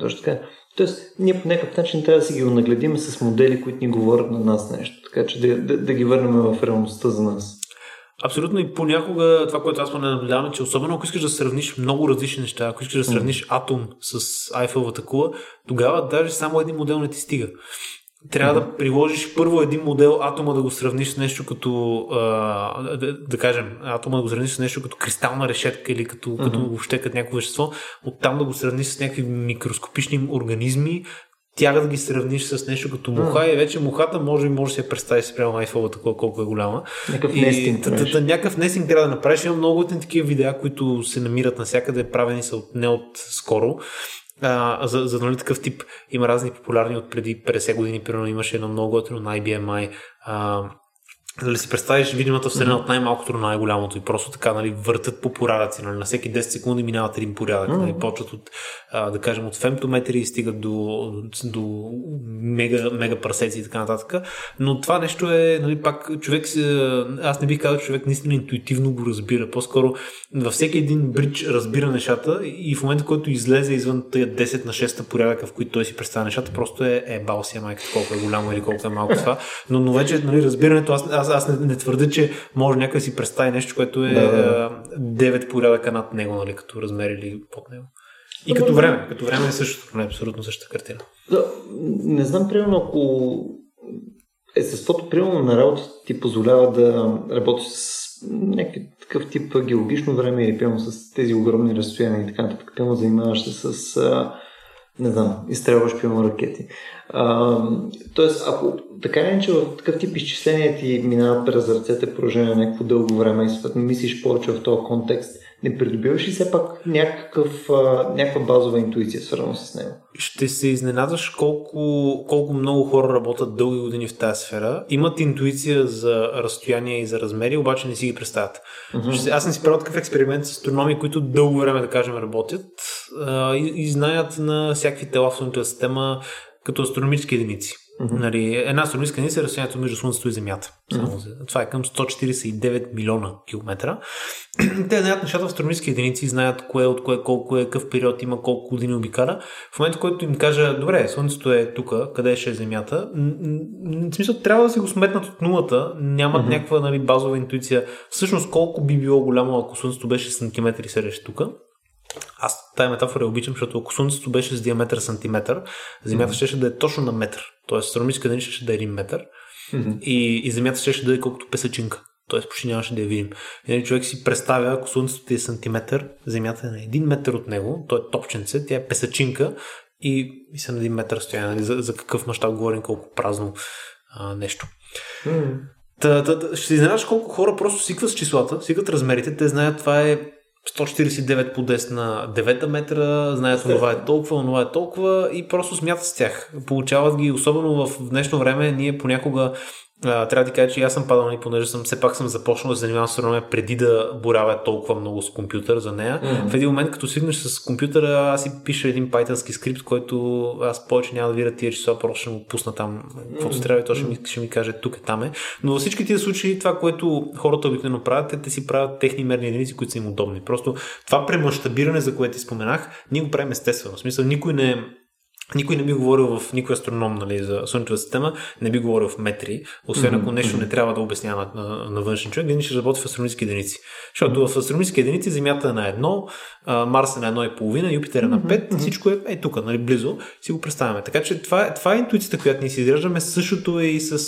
S1: Точно така. Тоест, ние по някакъв начин трябва да си ги нагледим с модели, които ни говорят на нас нещо, така че да, да, да ги върнем в реалността за нас.
S2: Абсолютно и понякога това, което аз не наблюдавам, е, че особено ако искаш да сравниш много различни неща, ако искаш да сравниш mm. атом с Айфелвата кула, тогава даже само един модел не ти стига трябва да приложиш първо един модел атома да го сравниш с нещо като, а, да, да кажем, атома да го сравниш с нещо като кристална решетка или като, mm-hmm. като въобще като някакво вещество, оттам да го сравниш с някакви микроскопични организми, тя да ги сравниш с нещо като муха mm. и вече мухата може и може да се представи спрямо айфовата колко е голяма.
S1: Някакъв нестинг.
S2: Някакъв нестинг трябва да направиш. Има много от такива видеа, които се намират навсякъде, правени са от, не от скоро за, за нали, такъв тип. Има разни популярни от преди 50 години, примерно имаше едно много готино на IBMI. А, Дали си представиш видимата вселена mm-hmm. от най-малкото до най-голямото и просто така нали, въртат по порядъци. Нали, на всеки 10 секунди минават един порядък. Mm-hmm. Нали, почват от, а, да кажем, от фемтометри и стигат до, до мега, мега парсеци и така нататък. Но това нещо е, нали, пак човек, аз не бих казал, човек наистина интуитивно го разбира. По-скоро във всеки един бридж разбира нещата и в момента, който излезе извън тия 10 на 6 порядъка, в които той си представя нещата, просто е, е бал си, майка, колко е голямо или колко е малко това. Но, но вече нали, разбирането, аз, аз, аз не, не твърда, че може някой си представи нещо, което е да, да. 9 порядъка над него, нали, като размер или под него. И като време, като време е същото, не абсолютно същата картина.
S1: Да, не знам, примерно, ако естеството, примерно, на работа ти позволява да работиш с някакви такъв тип геологично време или пълно с тези огромни разстояния и така нататък, пълно занимаваш се с а, не знам, изстрелваш пилно ракети. А, тоест, ако така не че в такъв тип изчисления ти минават през ръцете продължение на някакво дълго време и съответно мислиш повече в този контекст, не придобиваш ли все пак някакъв, някаква базова интуиция свързана с него?
S2: Ще се изненадаш колко, колко много хора работят дълги години в тази сфера. Имат интуиция за разстояние и за размери, обаче не си ги представят. Mm-hmm. Аз не си правя такъв експеримент с астрономи, които дълго време, да кажем, работят и, и знаят на всякакви тела в Слънчевата система като астрономически единици. Mm-hmm. Нали, една астрономическа единица е разстоянието между Слънцето и Земята. Mm-hmm. Това е към 149 милиона километра. Те знаят нещата в астрономически единици, знаят кое от кое, колко е, какъв период има, колко години обикаля. В момента, в който им кажа, добре, Слънцето е тук, къде ще е Земята, в смисъл трябва да си го сметнат от нулата, нямат mm-hmm. някаква нали, базова интуиция. Всъщност колко би било голямо, ако Слънцето беше сантиметри и тук аз тази метафора я обичам, защото ако Слънцето беше с диаметър сантиметър, Земята mm-hmm. ще да е точно на метър. Тоест, астрономическа ден ще да е един метър. Mm-hmm. И, и Земята ще да е колкото песачинка. Тоест, почти нямаше да я видим. И човек си представя, ако Слънцето е сантиметър, Земята е на един метър от него, той е топченце, тя е песачинка и, и са на един метър стоя. Нали? За, за какъв мащаб говорим, колко празно а, нещо. Mm-hmm. Та, та, та, ще изненадаш колко хора просто сикват с числата, сикват размерите, те знаят това е 149 по 10 на 9 метра, знаят това е толкова, това е толкова и просто смятат с тях. Получават ги, особено в днешно време, ние понякога а, трябва да ти кажа, че аз съм падал, и понеже съм, все пак съм започнал да занимавам с астрономия преди да боравя толкова много с компютър за нея. Mm-hmm. В един момент, като свикнеш с компютъра, аз си пиша един пайтълски скрипт, който аз повече няма да видя тия числа, просто ще му пусна там каквото mm-hmm. трябва и то ще ми, ще ми каже тук е там е. Но във всички тия случаи това, което хората обикновено правят, те, те си правят техни мерни единици, които са им удобни. Просто това премащабиране, за което ти споменах, ние го правим естествено. В смисъл, никой не никой не би говорил в никой астроном нали, за Слънчева система, не би говорил в метри, освен ако нещо не трябва да обяснява на, на, на външен човек, винаги ще работи в астрономически единици. Защото в астрономически единици Земята е на едно, Марс е на едно и половина, Юпитер е на пет, всичко е, е тук, нали, близо, си го представяме. Така че това, това е интуицията, която ние си изграждаме. Същото е и с,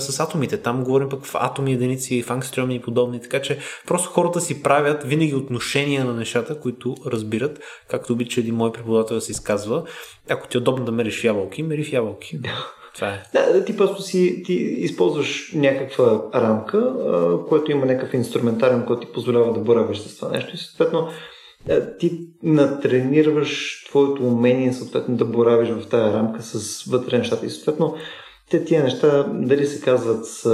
S2: с атомите. Там говорим пък в атоми, единици, в ангстроми и подобни. Така че просто хората си правят винаги отношения на нещата, които разбират, както обича един мой преподавател да се изказва. Ако ти е удобно да мериш ябълки, мери в ябълки. Това е.
S1: Да, ти просто си ти използваш някаква рамка, която има някакъв инструментариум, който ти позволява да боравиш с това нещо и съответно ти натренираш твоето умение съответно да боравиш в тази рамка с вътре нещата и съответно те тия неща, дали се казват с,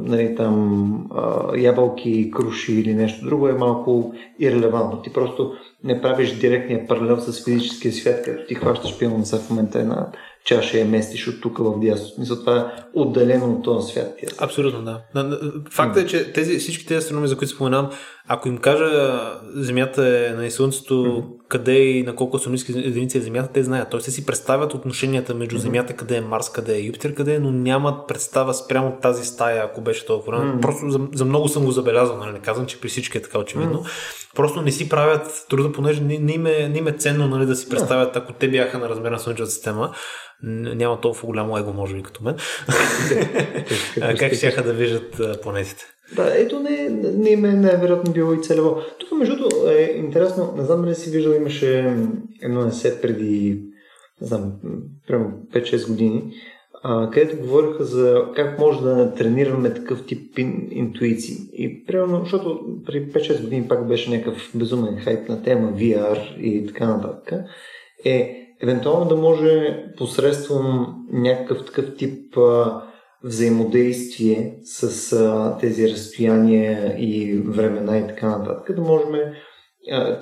S1: нали, там, ябълки, круши или нещо друго, е малко ирелевантно. Ти просто не правиш директния паралел с физическия свят, като ти хващаш пилно в момента една чаша я местиш от тук в дясно. Смисъл, това е отделено от този свят.
S2: Абсолютно, да. Факта е, че тези, всички тези астрономи, за които споменавам, ако им кажа Земята е на Слънцето, mm-hmm. къде и на колко астрономически единици е Земята, те знаят. Тоест, те си представят отношенията между mm-hmm. Земята, къде е Марс, къде е Юпитер, къде е, но нямат представа спрямо тази стая, ако беше толкова. Mm-hmm. Просто за, за много съм го забелязал, нали? не казвам, че при всички е така очевидно. Mm-hmm. Просто не си правят труда, понеже не, не, им, е, не им е ценно нали, да си представят, ако те бяха на размер на Слънчевата система, няма толкова голямо его, може би, като мен. как ще да виждат планетите?
S1: Да, ето не, не им е най-вероятно било и целево. Тук, между другото, е интересно, не знам дали си виждал, имаше едно несе преди, не знам, прямо 5-6 години, а, където говориха за как може да тренираме такъв тип ин, интуиции. И примерно, защото при 5-6 години пак беше някакъв безумен хайп на тема VR и така нататък, е евентуално да може посредством някакъв такъв тип а, взаимодействие с а, тези разстояния и времена и така нататък, да можем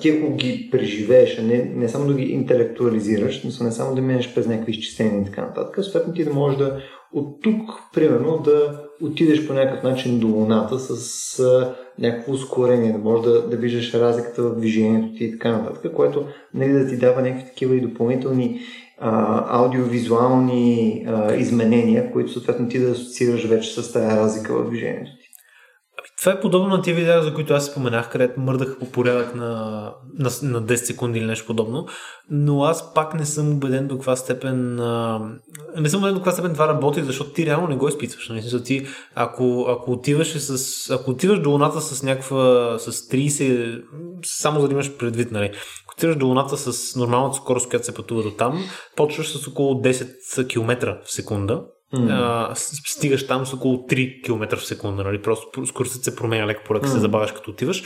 S1: ти ако ги преживееш, а не, не само да ги интелектуализираш, но не само да минеш през някакви изчисления и така нататък, съответно ти да можеш да от тук, примерно, да отидеш по някакъв начин до Луната с а, някакво ускорение, да можеш да, да виждаш разликата в движението ти и така нататък, което нали, да ти дава някакви такива и допълнителни а, аудиовизуални а, изменения, които съответно ти да асоциираш вече с тази разлика в движението
S2: Това е подобно на тези видеа, за които аз споменах, където мърдах по порядък на, на, на 10 секунди или нещо подобно, но аз пак не съм убеден до каква степен а, не съм убеден до каква степен това работи, защото ти реално не го изпитваш. Нали? Ти, ако, ако, отиваш с, ако отиваш до Луната с някаква с 30, само за да имаш предвид, нали? ако отиваш до Луната с нормалната скорост, която се пътува до там, почваш с около 10 км в секунда, Mm. А, стигаш там с около 3 км в секунда, нали? просто скоростта се променя леко, поред mm. се забавяш като отиваш.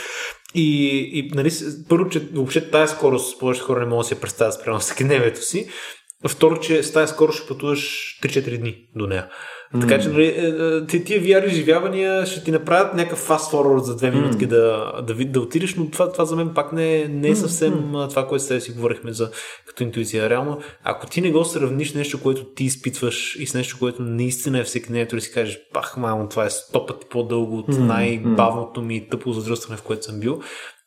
S2: И, и нали, първо, че въобще тази скорост повечето хора не могат да си представят спрямо всекидневието си. Второ, че с тази скорост ще пътуваш 3-4 дни до нея. Така че нали, е, е, тия VR изживявания ще ти направят някакъв fast forward за две минутки mm. да, да, да, да отидеш, но това, това за мен пак не, не е съвсем mm. това, което сега си говорихме за като интуиция. Реално, ако ти не го сравниш нещо, което ти изпитваш и с нещо, което наистина е всеки ден, и си кажеш, пах, мамо, това е сто пъти по-дълго от най-бавното ми тъпо задръстване, в което съм бил,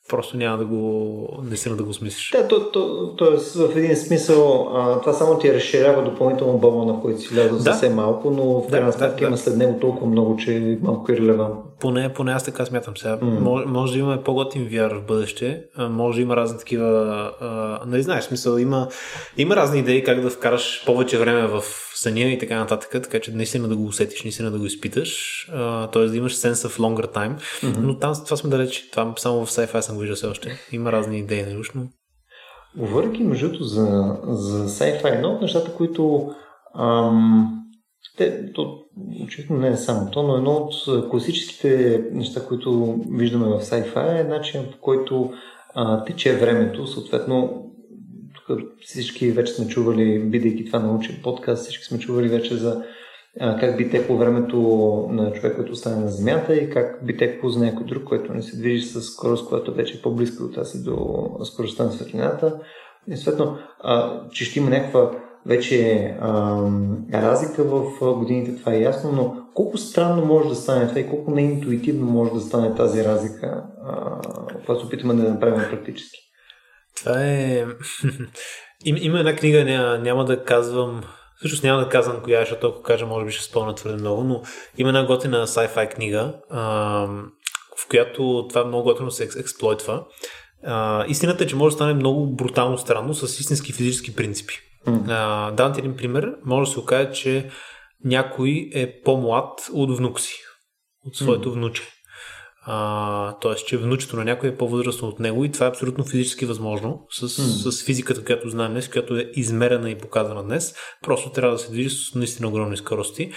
S2: просто няма да го, наистина да го смислиш.
S1: Да, то, то, то, в един смисъл а, това само ти разширява допълнително балона, в който си влязъл да. съвсем малко, но в крайна да, сметка да, има да. след него толкова много, че е малко е релевантно.
S2: Поне, поне аз така смятам сега. Mm. Може, може да имаме по-готин VR в бъдеще, може да има разни такива, а, нали знаеш, смисъл, има, има разни идеи как да вкараш повече време в съня и така нататък, така че наистина да го усетиш, наистина да го изпиташ, т.е. да имаш sense of longer time, mm-hmm. но там това сме далече, това само в sci-fi съм виждал все още. Има разни идеи. Нали,
S1: Говоряки между за, за sci-fi, едно от нещата, които ам, те, то, очевидно не е само то, но едно от класическите неща, които виждаме в sci-fi е начин по който а, тече времето, съответно всички вече сме чували, бидейки това научен подкаст, всички сме чували вече за как би текло времето на човек, който остане на Земята и как би текло за някой друг, който не се движи с скорост, която вече е по-близка от тази до скоростта на светлината. И съответно, че ще има някаква вече а, разлика в годините, това е ясно, но колко странно може да стане това и колко неинтуитивно може да стане тази разлика, а, когато се опитаме да направим практически.
S2: Това е... Им, има една книга, няма, няма да казвам... Всъщност няма да казвам коя, е, защото ако кажа, може би ще спомня твърде много, но има една готина sci-fi книга, а, в която това много готино се експлойтва. А, истината е, че може да стане много брутално странно с истински физически принципи. Mm. давам ти един пример. Може да се окаже, че някой е по-млад от внук си, от своето mm. внуче. т.е. че внучето на някой е по-възрастно от него и това е абсолютно физически възможно с, mm. с физиката, която знаем днес, която е измерена и показана днес. Просто трябва да се движи с наистина огромни скорости.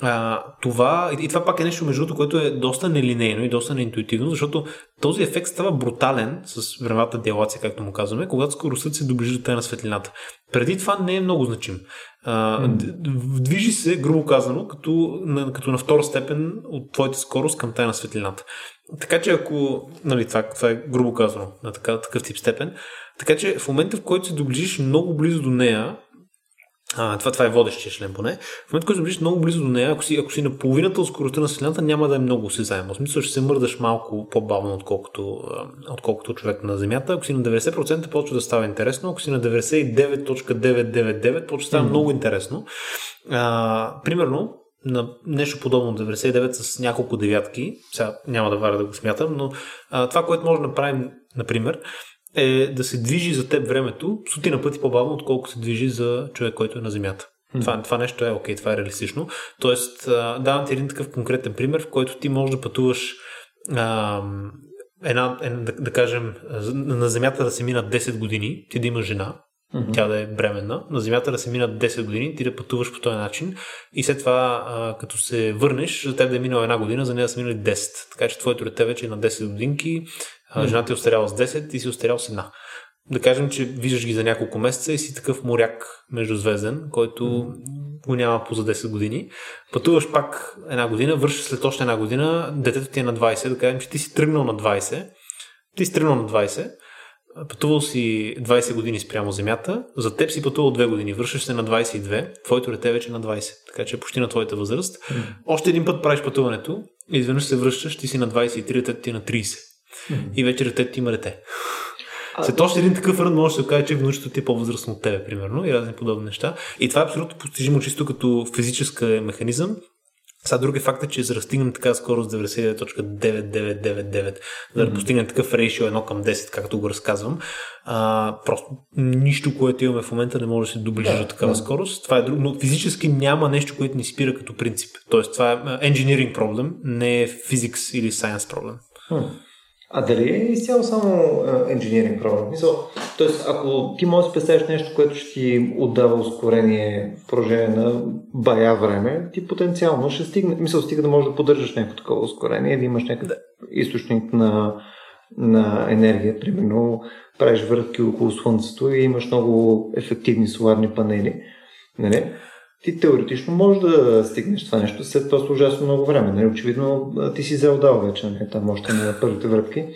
S2: А, това, и това пак е нещо, между другото, което е доста нелинейно и доста неинтуитивно, защото този ефект става брутален с времевата дилация, както му казваме, когато скоростта се доближи до тая на светлината. Преди това не е много значим. А, движи се, грубо казано, като на, като на втора степен от твоята скорост към тая на светлината. Така че ако, нали, това, това е грубо казано, на така, такъв тип степен, така че в момента, в който се доближиш много близо до нея, а, това, това е водещия член поне. В момента, който се много близо до нея, ако си, ако си на половината от скоростта на Вселената, няма да е много осезаемо. В смисъл, ще се мърдаш малко по-бавно, отколкото, отколкото човек на Земята. Ако си на 90%, почва да става интересно. Ако си на 99.999, почва да става mm. много интересно. А, примерно, на нещо подобно 99 с няколко девятки, сега няма да варя да го смятам, но а, това, което може да направим, например, е да се движи за теб времето стотина пъти по-бавно, отколкото се движи за човек, който е на Земята. Mm. Това, това нещо е окей, okay, това е реалистично. Тоест, давам ти един такъв конкретен пример, в който ти можеш да пътуваш а, една, една да, да кажем, на Земята да се минат 10 години, ти да имаш жена, mm-hmm. тя да е бременна, на Земята да се минат 10 години, ти да пътуваш по този начин и след това, а, като се върнеш, за теб да е минала една година, за нея да са минали 10. Така че твоето дете вече е на 10 годинки, жената е остаряла с 10 и си остарял с една. Да кажем, че виждаш ги за няколко месеца и си такъв моряк междузвезден, който го няма по за 10 години. Пътуваш пак една година, вършиш след още една година, детето ти е на 20, да кажем, че ти си тръгнал на 20, ти си тръгнал на 20, пътувал си 20 години спрямо Земята, за теб си пътувал 2 години, вършиш се на 22, твоето дете вече е на 20, така че е почти на твоята възраст. Mm. Още един път правиш пътуването, изведнъж се връщаш, ти си на 23, детето ти е на 30 и вече детето ти има дете. След още един такъв рън може да се окаже, че внучето ти е по-възрастно от тебе, примерно, и разни подобни неща. И това е абсолютно постижимо чисто като физическа механизъм. Сега друг е факта, че за да стигнем така скорост 99.9999, за да постигнем такъв рейшио 1 към 10, както го разказвам, а, просто нищо, което имаме в момента не може да се доближи до такава скорост. Това е друг, но физически няма нещо, което ни спира като принцип. Тоест това е engineering проблем, не е physics или science проблем.
S1: А дали е изцяло само инженеринг проблем? Мисъл, тоест, ако ти можеш да представиш нещо, което ще ти отдава ускорение в продължение на бая време, ти потенциално ще стигне, мисъл, стига да можеш да поддържаш някакво такова ускорение, да имаш някакъв източник на, на енергия, примерно правиш въртки около Слънцето и имаш много ефективни соларни панели. Нали? Ти теоретично можеш да стигнеш това нещо след това ужасно много време. Нали? Очевидно ти си взел дал вече, нали? там още на първите връбки.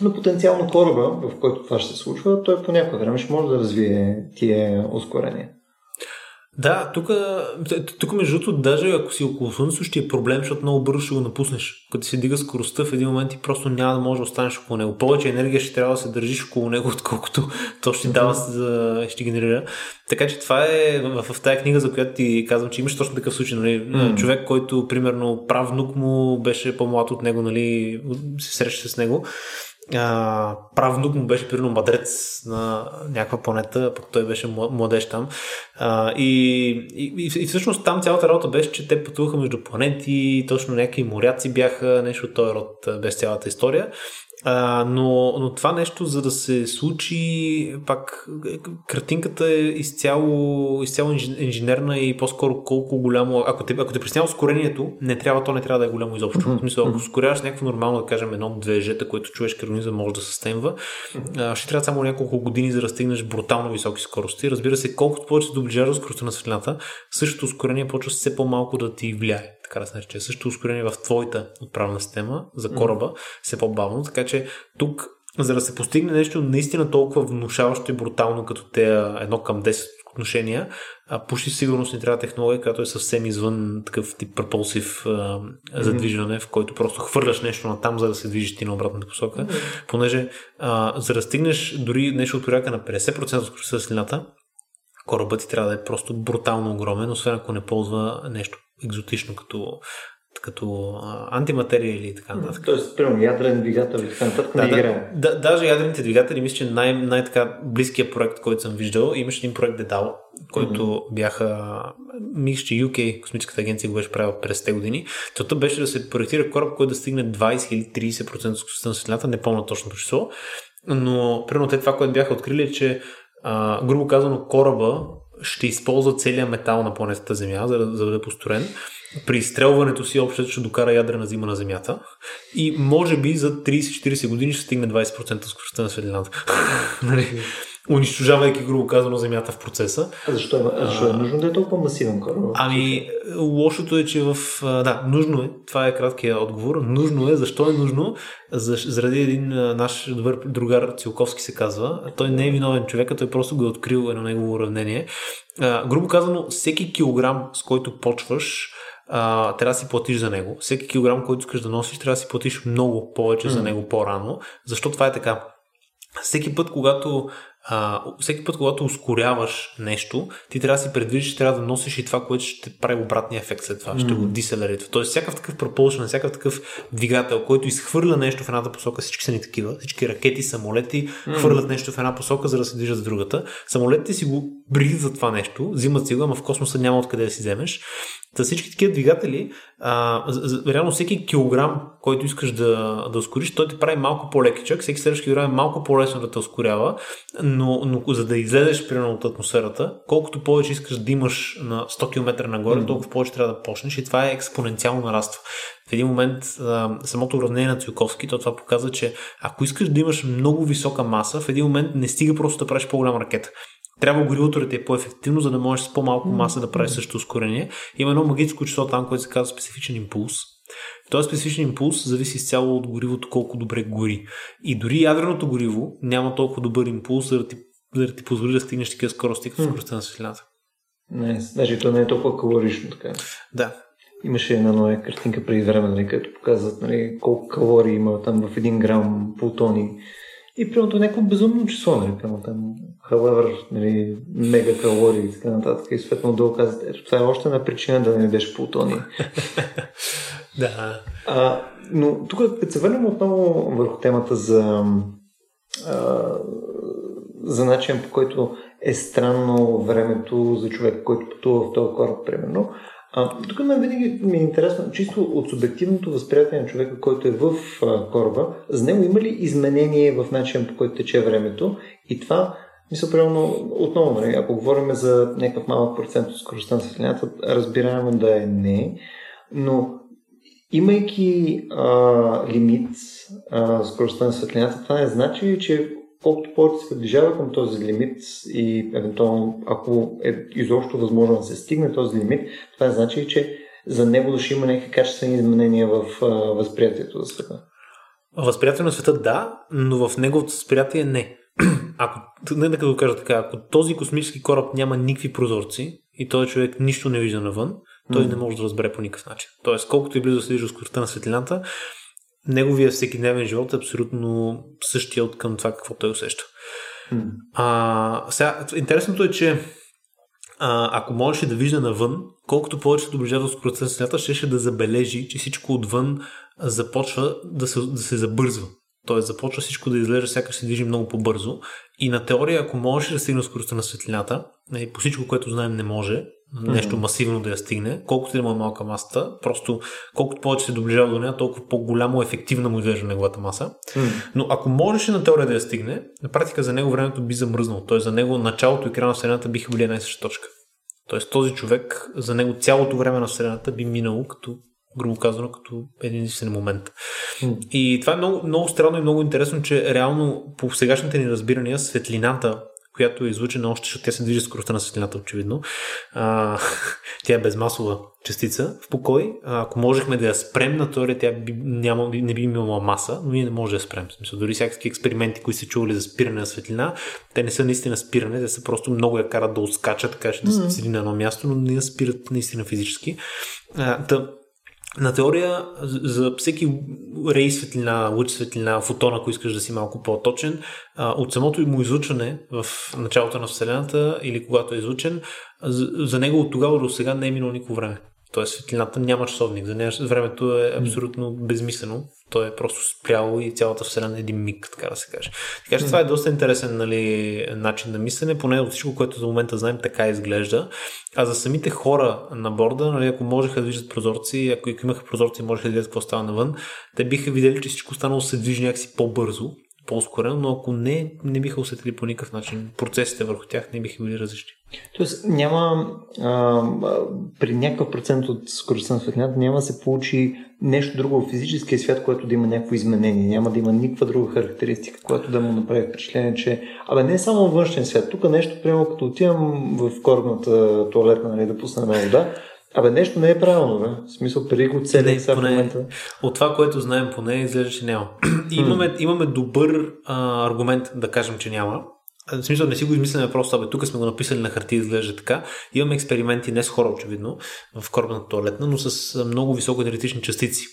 S1: Но потенциално кораба, в който това ще се случва, той по някое време ще може да развие тия ускорения.
S2: Да, тук, тук между другото, даже ако си около Слънцето, ще е проблем, защото много бързо ще го напуснеш. Като се дига скоростта в един момент и просто няма да можеш да останеш около него. Повече енергия ще трябва да се държиш около него, отколкото то ще дава, за, ще генерира. Така че това е в, в тази книга, за която ти казвам, че имаш точно такъв случай. Нали? Mm. Човек, който, примерно, прав внук му беше по-млад от него, нали, се среща с него а, правнук му беше примерно мадрец на някаква планета, пък той беше младеж там. А, и, и, и, всъщност там цялата работа беше, че те пътуваха между планети, точно някакви моряци бяха, нещо от този род без цялата история. А, но, но това нещо, за да се случи, пак картинката е изцяло, изцяло инженерна и по-скоро колко голямо. Ако те, ако те преснява ускорението, не трябва, то не трябва да е голямо изобщо. Mm-hmm. В смисъл, ако ускоряваш някакво нормално, да кажем, едно-две жета, което човешки организъм може да състемва, mm-hmm. ще трябва само няколко години за да стигнеш брутално високи скорости. Разбира се, колкото повече се доближаваш до скоростта на светлината, същото ускорение почва все по-малко да ти влияе така да се нарече, също ускорение в твоята отправна система за кораба, mm. все по-бавно. Така че тук, за да се постигне нещо наистина толкова внушаващо и брутално, като те едно към 10 отношения, а почти сигурно ни трябва технология, която е съвсем извън такъв тип пропулсив а, задвижване, в който просто хвърляш нещо на там, за да се движиш ти на обратната посока. Mm-hmm. Понеже а, за да стигнеш дори нещо от порядка на 50% от скоростта светлината, корабът ти трябва да е просто брутално огромен, освен ако не ползва нещо екзотично, като като а, антиматерия или така нататък.
S1: Тоест, примерно, ядрен двигател и така нататък
S2: да,
S1: не да,
S2: да, даже ядрените двигатели, мисля, че най- най-така близкият проект, който съм виждал, имаше един проект Дедал, който mm-hmm. бяха, мисля, че UK, космическата агенция го беше правила през те години. Целта беше да се проектира кораб, който да стигне 20 или 30% скоростта на светлината, не помня точното число, но примерно те това, което бяха открили е, че а, грубо казано кораба ще използва целият метал на планетата Земя, за да, за да бъде построен. При изстрелването си общо ще докара ядрена зима на Земята и може би за 30-40 години ще стигне 20% скоростта на светлината. нали? Унищожавайки, грубо казано, земята в процеса.
S1: А защо, е, а защо е нужно да е толкова масивен кораб?
S2: Ами, лошото е, че в... Да, нужно е, това е краткият отговор, нужно е, защо е нужно? заради един наш добър другар, Цилковски се казва, той не е виновен човек, той просто го е открил едно негово уравнение. А, грубо казано, всеки килограм, с който почваш, а, трябва да си платиш за него. Всеки килограм, който искаш да носиш, трябва да си платиш много повече mm. за него по-рано. Защо това е така? Всеки път, когато а, всеки път, когато ускоряваш нещо, ти трябва да си предвидиш, че трябва да носиш и това, което ще прави обратния ефект след това, mm-hmm. ще го диселеритва. Тоест, всякакъв такъв пропълшен, всякакъв такъв двигател, който изхвърля нещо в едната посока, всички са ни такива, всички ракети, самолети mm-hmm. хвърлят нещо в една посока, за да се движат в другата. Самолетите си го бригат за това нещо, взимат си го, ама в космоса няма откъде да си вземеш. Та всички такива двигатели, а, реално всеки килограм, който искаш да, да ускориш, той те прави малко по-лекичък, всеки следващ килограм е малко по-лесно да те ускорява, но, но за да излезеш примерно от атмосферата, колкото повече искаш да имаш на 100 км нагоре, mm. толкова повече трябва да почнеш и това е експоненциално нараства. В един момент а, самото уравнение на Цюковски, то това показва, че ако искаш да имаш много висока маса, в един момент не стига просто да правиш по-голяма ракета трябва горивото да ти е по-ефективно, за да можеш с по-малко маса да правиш също ускорение. Има едно магическо число там, което се казва специфичен импулс. Този специфичен импулс зависи изцяло от горивото колко добре гори. И дори ядреното гориво няма толкова добър импулс, за да ти, за да ти позволи да стигнеш такива скорости, като скоростта на светлината.
S1: Не, значи то не е толкова калорично така.
S2: Да.
S1: Имаше една нова картинка преди време, нали, където показват нали, колко калории има там в един грам плутони. И примерно е някакво безумно число, нали, там however, нали, мега калории и така нататък. И съответно долу казват, ето това е още една причина да не ядеш плутони.
S2: да.
S1: А, но тук, като се върнем отново върху темата за, а, за начин по който е странно времето за човек, който пътува в този кораб, примерно. А, тук ме винаги ми е интересно, чисто от субективното възприятие на човека, който е в а, кораба, за него има ли изменение в начин по който тече времето и това мисля, примерно, отново, нали, ако говорим за някакъв малък процент от скоростта на светлината, разбираемо да е не, но имайки а, лимит а, скоростта на светлината, това не значи, че колкото повече се приближава към този лимит и евентуално ако е изобщо възможно да се стигне този лимит, това значи, че за него ще има някакви качествени изменения в а, възприятието за света.
S2: Възприятие на света да, но в неговото възприятие не. Ако, не да го кажа така, ако този космически кораб няма никакви прозорци и този човек нищо не вижда навън, той mm. не може да разбере по никакъв начин. Тоест, колкото и близо се движи скоростта на светлината, неговия всекидневен живот е абсолютно същия от към това, какво той усеща. Mm. А, сега, интересното е, че а, ако можеше да вижда навън, колкото повече се доближава до скоростта на светлината, ще, ще да забележи, че всичко отвън започва да се, да се забързва. Тоест започва всичко да изглежда, сякаш се движи много по-бързо. И на теория, ако можеш да стигне скоростта на светлината, нали, по всичко, което знаем, не може, нещо масивно да я стигне, колкото и да има малка масата, просто колкото повече се доближава до нея, толкова по-голямо ефективна му изглежда неговата маса. Но ако можеше на теория да я стигне, на практика за него времето би замръзнало. Тоест за него началото и края на Вселената биха били една и съща точка. Тоест този човек, за него цялото време на Вселената би минало като грубо казано, като един единствен момент. Mm. И това е много, много странно и много интересно, че реално по сегашните ни разбирания светлината, която е излучена още, защото тя се движи скоростта на светлината, очевидно. А, тя е безмасова частица в покой. А, ако можехме да я спрем на теория, тя би, няма, не би имала маса, но ние не можем да я спрем. В смисъл, дори всякакви експерименти, които са чували за спиране на светлина, те не са наистина спиране, те са просто много я карат да отскачат, така че да се седи на едно място, но не я спират наистина физически. А, тъп, на теория за всеки рей светлина, лъч светлина, фотон, ако искаш да си малко по-точен, от самото му излучване в началото на Вселената или когато е излучен, за него от тогава до сега не е минало никакво време. Тоест светлината няма часовник, за нея времето е абсолютно безмислено. То е просто спряло и цялата вселена е един миг, така да се каже. Така че това е доста интересен нали, начин на мислене, поне от всичко, което за момента знаем, така изглежда. А за самите хора на борда, нали, ако можеха да виждат прозорци, ако имаха прозорци, можеха да видят какво става навън, те биха видели, че всичко останало се движи някакси по-бързо по-ускорено, но ако не, не биха усетили по никакъв начин. Процесите върху тях не биха били различни.
S1: Тоест няма а, при някакъв процент от скоростта на светлината няма да се получи нещо друго в физическия свят, което да има някакво изменение. Няма да има никаква друга характеристика, която да му направи впечатление, че абе не е само външен свят. Тук нещо, примерно като отивам в корабната туалетна нали, да пусна една вода, Абе, нещо не е правилно, бе. В смисъл, преди го цели сега в момента.
S2: От това, което знаем поне, изглежда, че няма. имаме, имаме добър а, аргумент да кажем, че няма. В смисъл, не си го измисляме просто, абе, тук сме го написали на хартия, изглежда така. Имаме експерименти не с хора, очевидно, в корабната туалетна, но с много високо енергетични частици.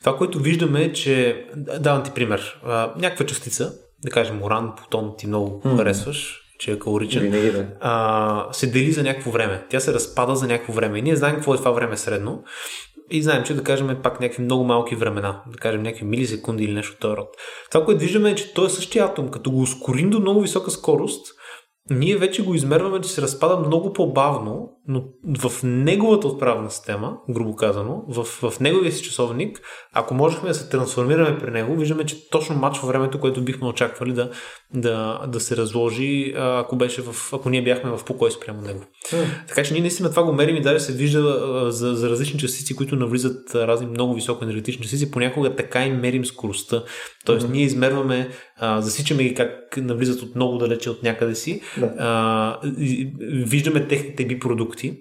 S2: Това, което виждаме е, че... Давам ти пример. А, някаква частица, да кажем уран, плутон, ти много mm. харесваш, че е калоричен,
S1: Винаги, да.
S2: а, се дели за някакво време. Тя се разпада за някакво време. И ние знаем какво е това време средно. И знаем, че да кажем пак някакви много малки времена, да кажем някакви милисекунди или нещо от този род. Това, което виждаме е, че той е същия атом, като го ускорим до много висока скорост, ние вече го измерваме, че се разпада много по-бавно, но в неговата отправна система, грубо казано, в, в неговия си часовник, ако можехме да се трансформираме при него, виждаме, че точно мачва времето, което бихме очаквали да, да, да се разложи, ако, беше в, ако ние бяхме в покой спрямо него. Mm. Така че ние наистина това го мерим и даже се вижда за, за различни частици, които навлизат разни много високо енергетични частици. Понякога така и мерим скоростта. Тоест ние измерваме, а, засичаме ги как навлизат от много далече от някъде си, да. а, виждаме техните би продукти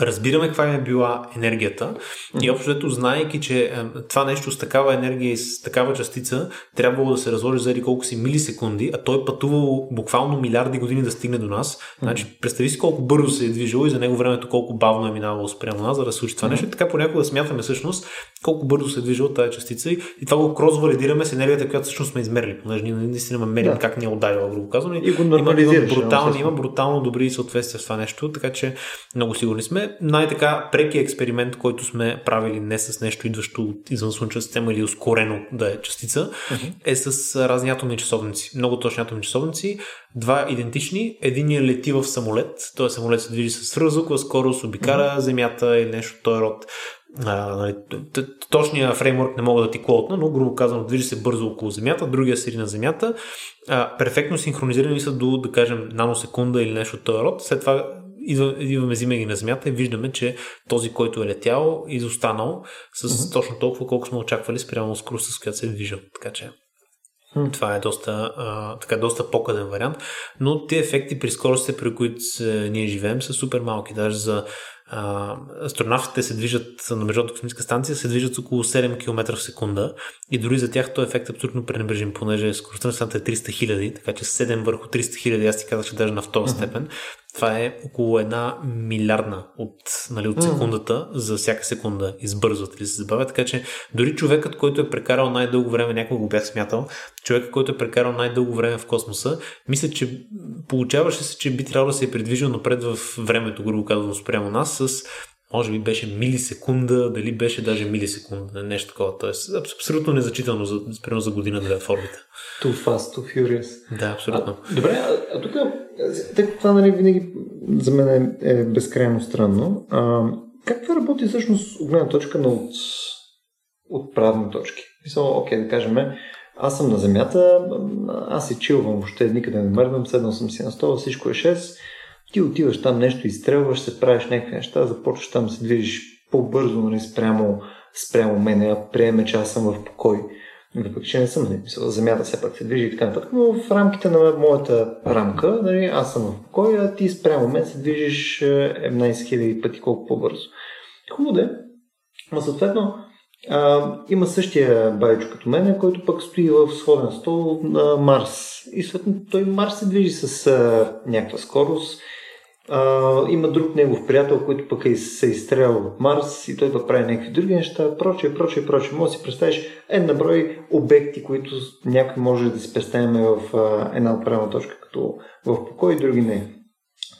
S2: разбираме каква е била енергията и общо знаейки, че това нещо с такава енергия и с такава частица трябвало да се разложи за колко си милисекунди, а той е пътувал буквално милиарди години да стигне до нас. Значи, представи си колко бързо се е движил и за него времето колко бавно е минавало спрямо нас, за да случи това нещо. Така понякога смятаме всъщност колко бързо се е движил тази частица и, и това го крос валидираме с енергията, която всъщност сме измерили, понеже ние наистина мерим да. как ни е ударила, грубо казано.
S1: И, го
S2: има,
S1: има,
S2: брутално, има брутално добри съответствия с това нещо, така че много сигурни сме. Най-така преки експеримент, който сме правили не с нещо идващо от извън слънчева система или ускорено да е частица, uh-huh. е с разни атомни часовници. Много точни атомни часовници, два идентични. Единият лети в самолет, т.е. самолет се движи с свръхзвукова скорост, обикара uh-huh. Земята или нещо този род. А, нали, точния фреймворк не мога да ти клотна, но грубо казано движи се бързо около Земята, другия седи на Земята. А, перфектно синхронизирани са до, да кажем, наносекунда или нещо от този род. След това идваме, взимаме ги на Земята и виждаме, че този, който е летял, изостанал с mm-hmm. точно толкова, колко сме очаквали спрямо скоростта, с която се е движил. Така че mm-hmm. това е доста, а, така, доста по-къден вариант. Но тези ефекти при скоростите, при които ние живеем, са супер малки. Даже за а, астронавтите се движат на Международната космическа станция, се движат с около 7 км в секунда и дори за тях този ефект е абсолютно пренебрежим, понеже скоростта на станция е 300 хиляди, така че 7 върху 300 хиляди, аз ти казах, че даже на втора uh-huh. степен, това е около една милиардна от, нали, от секундата за всяка секунда избързват или се забавят. Така че дори човекът, който е прекарал най-дълго време, някой го бях смятал, човекът, който е прекарал най-дълго време в космоса, мисля, че получаваше се, че би трябвало да се е придвижил напред в времето, грубо казано, спрямо нас, с може би беше милисекунда, дали беше даже милисекунда, нещо такова. Тоест, абсолютно незначително за, спрямо за година-две в орбита.
S1: Too fast, too furious.
S2: Да, абсолютно.
S1: А, добре, а, а тук, тъй това нали, винаги за мен е, е безкрайно странно, а, как това работи всъщност от гледна точка на от, от правни точки? Мисля, окей, да кажем, аз съм на земята, аз си чилвам, въобще никъде не мърдам, седнал съм си на стола, всичко е 6, ти отиваш там нещо, изстрелваш се, правиш някакви неща, започваш там се движиш по-бързо, нали, спрямо, спрямо мене, приеме, че аз съм в покой. Въпреки, че не съм, нали, земята все пак се движи и така нататък, но в рамките на моята рамка, нали, аз съм в покой, а ти спрямо мен се движиш 11 000 пъти колко по-бързо. Хубаво да но съответно, а, има същия байчо като мен, който пък стои в сходен стол на Марс. И съответно той Марс се движи с а, някаква скорост а, има друг негов приятел, който пък е, се изстрелял от Марс и той да прави някакви други неща, прочее, прочее, прочее. Може да си представиш една брой обекти, които някой може да си представим в а, една отправна точка, като в покой други не.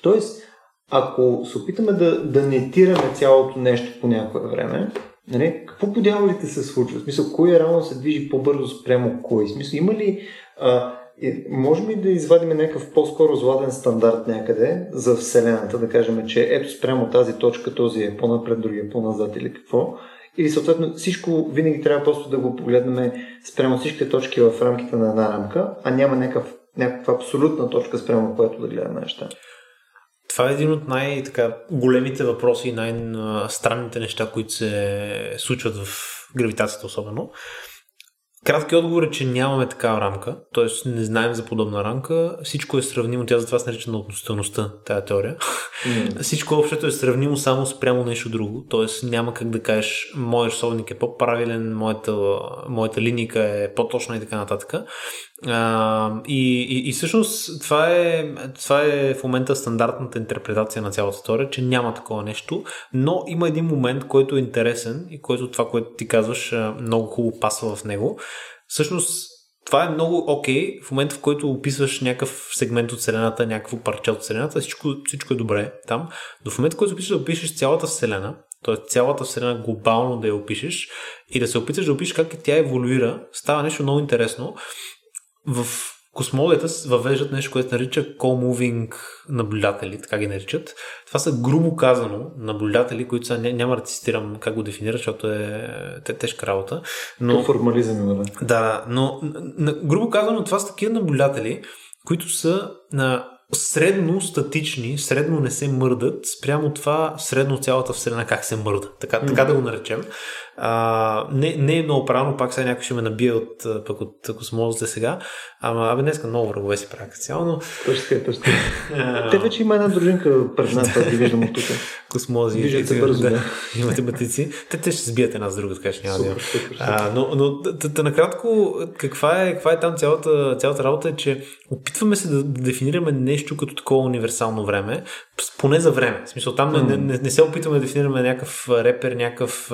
S1: Тоест, ако се опитаме да, да нетираме цялото нещо по някое време, нали, какво по дяволите се случва? В смисъл, кой реално се движи по-бързо спрямо кой? В смисъл, има ли а, и можем ли да извадим някакъв по-скоро златен стандарт някъде за Вселената, да кажем, че ето спрямо тази точка, този е по-напред, другия е по-назад или какво? Или съответно всичко винаги трябва просто да го погледнем спрямо всичките точки в рамките на една рамка, а няма някакъв, някаква абсолютна точка спрямо която да гледаме неща.
S2: Това е един от най-големите въпроси и най-странните неща, които се случват в гравитацията особено. Краткият отговор е, че нямаме такава рамка, т.е. не знаем за подобна рамка. Всичко е сравнимо, тя затова се нарича на относителността, тая теория. Mm. Всичко общото е сравнимо само спрямо нещо друго, т.е. няма как да кажеш, моят рисовник е по-правилен, моята, моята линика е по-точна и така нататък. И, и, и всъщност това е, това е в момента стандартната интерпретация на цялата теория, че няма такова нещо, но има един момент, който е интересен и който това, което ти казваш, много хубаво пасва в него. Всъщност това е много окей okay, в момента, в който описваш някакъв сегмент от Вселената, някакво парче от Вселената, всичко, всичко е добре там, но в момента, в който описваш да опишеш цялата Вселена, т.е. цялата Вселена глобално да я опишеш и да се опиташ да опишеш как тя еволюира, става нещо много интересно в космологията въвеждат нещо, което нарича co-moving наблюдатели, така ги наричат. Това са грубо казано наблюдатели, които са, няма да цитирам как го дефинира, защото е, е тежка работа.
S1: Но, формализъм има,
S2: да. Да, но грубо казано това са такива наблюдатели, които са на средно статични, средно не се мърдат, спрямо това средно цялата Вселена как се мърда. Така, mm. така да го наречем. А, не, не е много правилно, пак сега някой ще ме набие от, пък от космозите сега. Ама, абе, днеска много врагове си правя цяло, но...
S1: Точно, точно. Те вече има една дружинка пред нас, това ги виждам от тук.
S2: Космози.
S1: Виждате бързо, да. да.
S2: И математици. Те, те ще сбият една с друга, така че няма да има. Но, но да, накратко, каква е, каква е там цялата, цялата работа е, че опитваме се да дефинираме нещо като такова универсално време, поне за време. В смисъл, там mm. не, не, не, се опитваме да дефинираме някакъв репер, някакъв,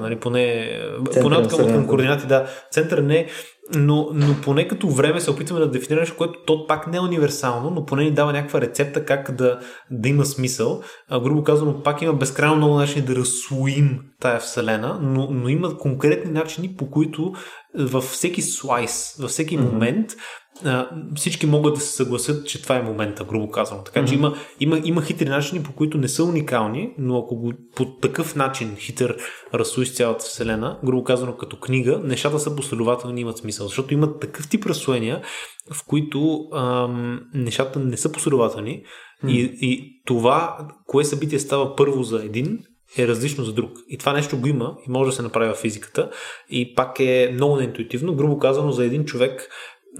S2: нали, поне, поне към координати, да. Център не, но, но поне като време се опитваме да дефинираме нещо, което то пак не е универсално, но поне ни дава някаква рецепта как да, да има смисъл. А, грубо казано, пак има безкрайно много начини да разслоим тая вселена, но, но има конкретни начини, по които във всеки слайс, във всеки mm-hmm. момент всички могат да се съгласят, че това е момента, грубо казано. Така mm-hmm. че има, има, има хитри начини, по които не са уникални, но ако го по такъв начин хитър разсуиш цялата вселена, грубо казано като книга, нещата са последователни и имат смисъл. Защото има такъв тип разслоения, в които ам, нещата не са последователни mm-hmm. и, и това, кое събитие става първо за един, е различно за друг. И това нещо го има и може да се направи в физиката. И пак е много неинтуитивно. Грубо казано, за един човек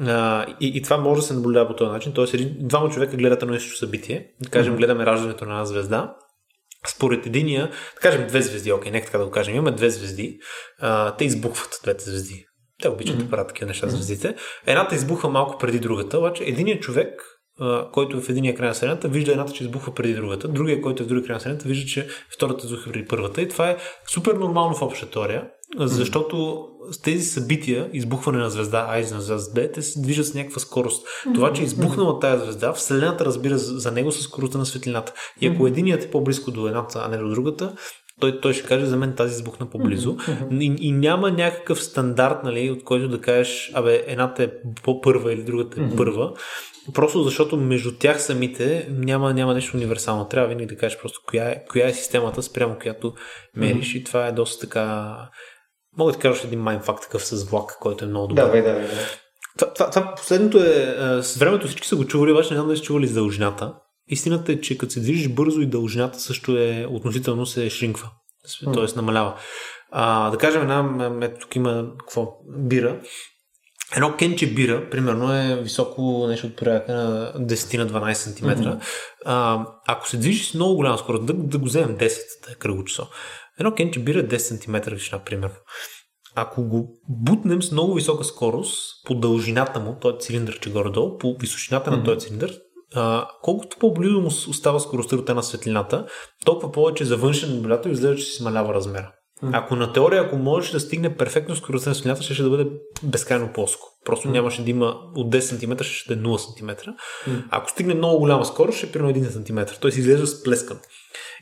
S2: а, и, и това може да се наблюдава по този начин. Тоест, един, двама човека гледат едно нещо събитие. Да кажем, гледаме раждането на една звезда. Според единия, да кажем две звезди, окей, нека така да го кажем, имаме две звезди, а, те избухват двете звезди. Те обичат да правят такива неща звездите. Едната избухва малко преди другата, обаче единият човек който е в единия край на Вселената, вижда едната, че избухва преди другата. Другия, който е в другия край на Вселената, вижда, че втората избухва преди първата. И това е супер нормално в обща теория, защото с тези събития, избухване на звезда А и на звезда Б, те се движат с някаква скорост. Това, че е избухнала тази звезда, Вселената разбира за него с скоростта на светлината. И ако единият е по-близко до едната, а не до другата, той, той ще каже за мен тази избухна по-близо. И, и няма някакъв стандарт, нали, от който да кажеш, абе, едната е по-първа или другата е първа. Просто защото между тях самите няма, няма нещо универсално. Трябва винаги да кажеш просто коя е, коя е системата спрямо която мериш mm-hmm. и това е доста така... Мога да кажа един майнфакт такъв с влак, който е много добър.
S1: Да, да, да.
S2: Това, това, това последното е, с времето всички са го чували, обаче не знам дали са чували с дължината. Истината е, че като се движиш бързо и дължината също е относително се шринква, т.е. намалява. А, да кажем, една, тук има какво, бира, Едно кенче бира, примерно, е високо нещо от порядъка на 10 на 12 см. Mm-hmm. А, ако се движи с много голяма скорост, да, да го вземем 10, да е кръгочесо. Едно кенче бира е 10 см височина, примерно. Ако го бутнем с много висока скорост по дължината му, този цилиндър, че горе-долу, по височината mm-hmm. на този цилиндър, а, колкото по-близо му остава скоростта от една светлината, толкова повече за външен наблюдател изглежда, че си смалява размера. Ако на теория, ако можеш да стигне перфектно скоростта на светлината, ще, ще да бъде безкрайно плоско. Просто mm. нямаше да има от 10 см, ще да е 0 см. Mm. Ако стигне много голяма скорост, ще е примерно 1 см. Той си изглежда сплескан.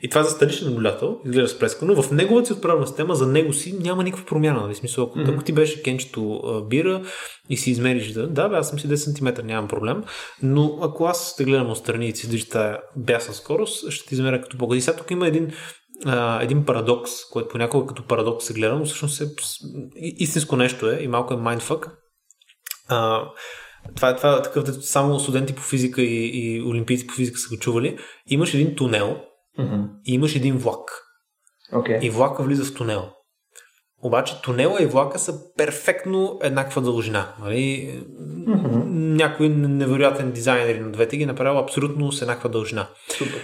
S2: И това за сталичен наблюдател изглежда сплескано. В неговата си отправна система за него си няма никаква промяна. Нали? Смисъл, ако, mm-hmm. ако ти беше кенчето бира и си измериш да, да, бе, аз съм си 10 см, нямам проблем. Но ако аз те гледам отстрани и си движи тази бясна скорост, ще ти измеря като по И сега тук има един а, един парадокс, който понякога като парадокс се гледа, но всъщност е истинско нещо е и малко е майндфък. А, това е, това е такъв, само студенти по физика и, и олимпийци по физика са го чували. Имаш един тунел mm-hmm. и имаш един влак.
S1: Okay.
S2: И влака влиза в тунел. Обаче тунела и влака са перфектно еднаква дължина. Нали? Mm-hmm. Някой невероятен дизайнер на двете ги е направил абсолютно с еднаква дължина.
S1: Супер.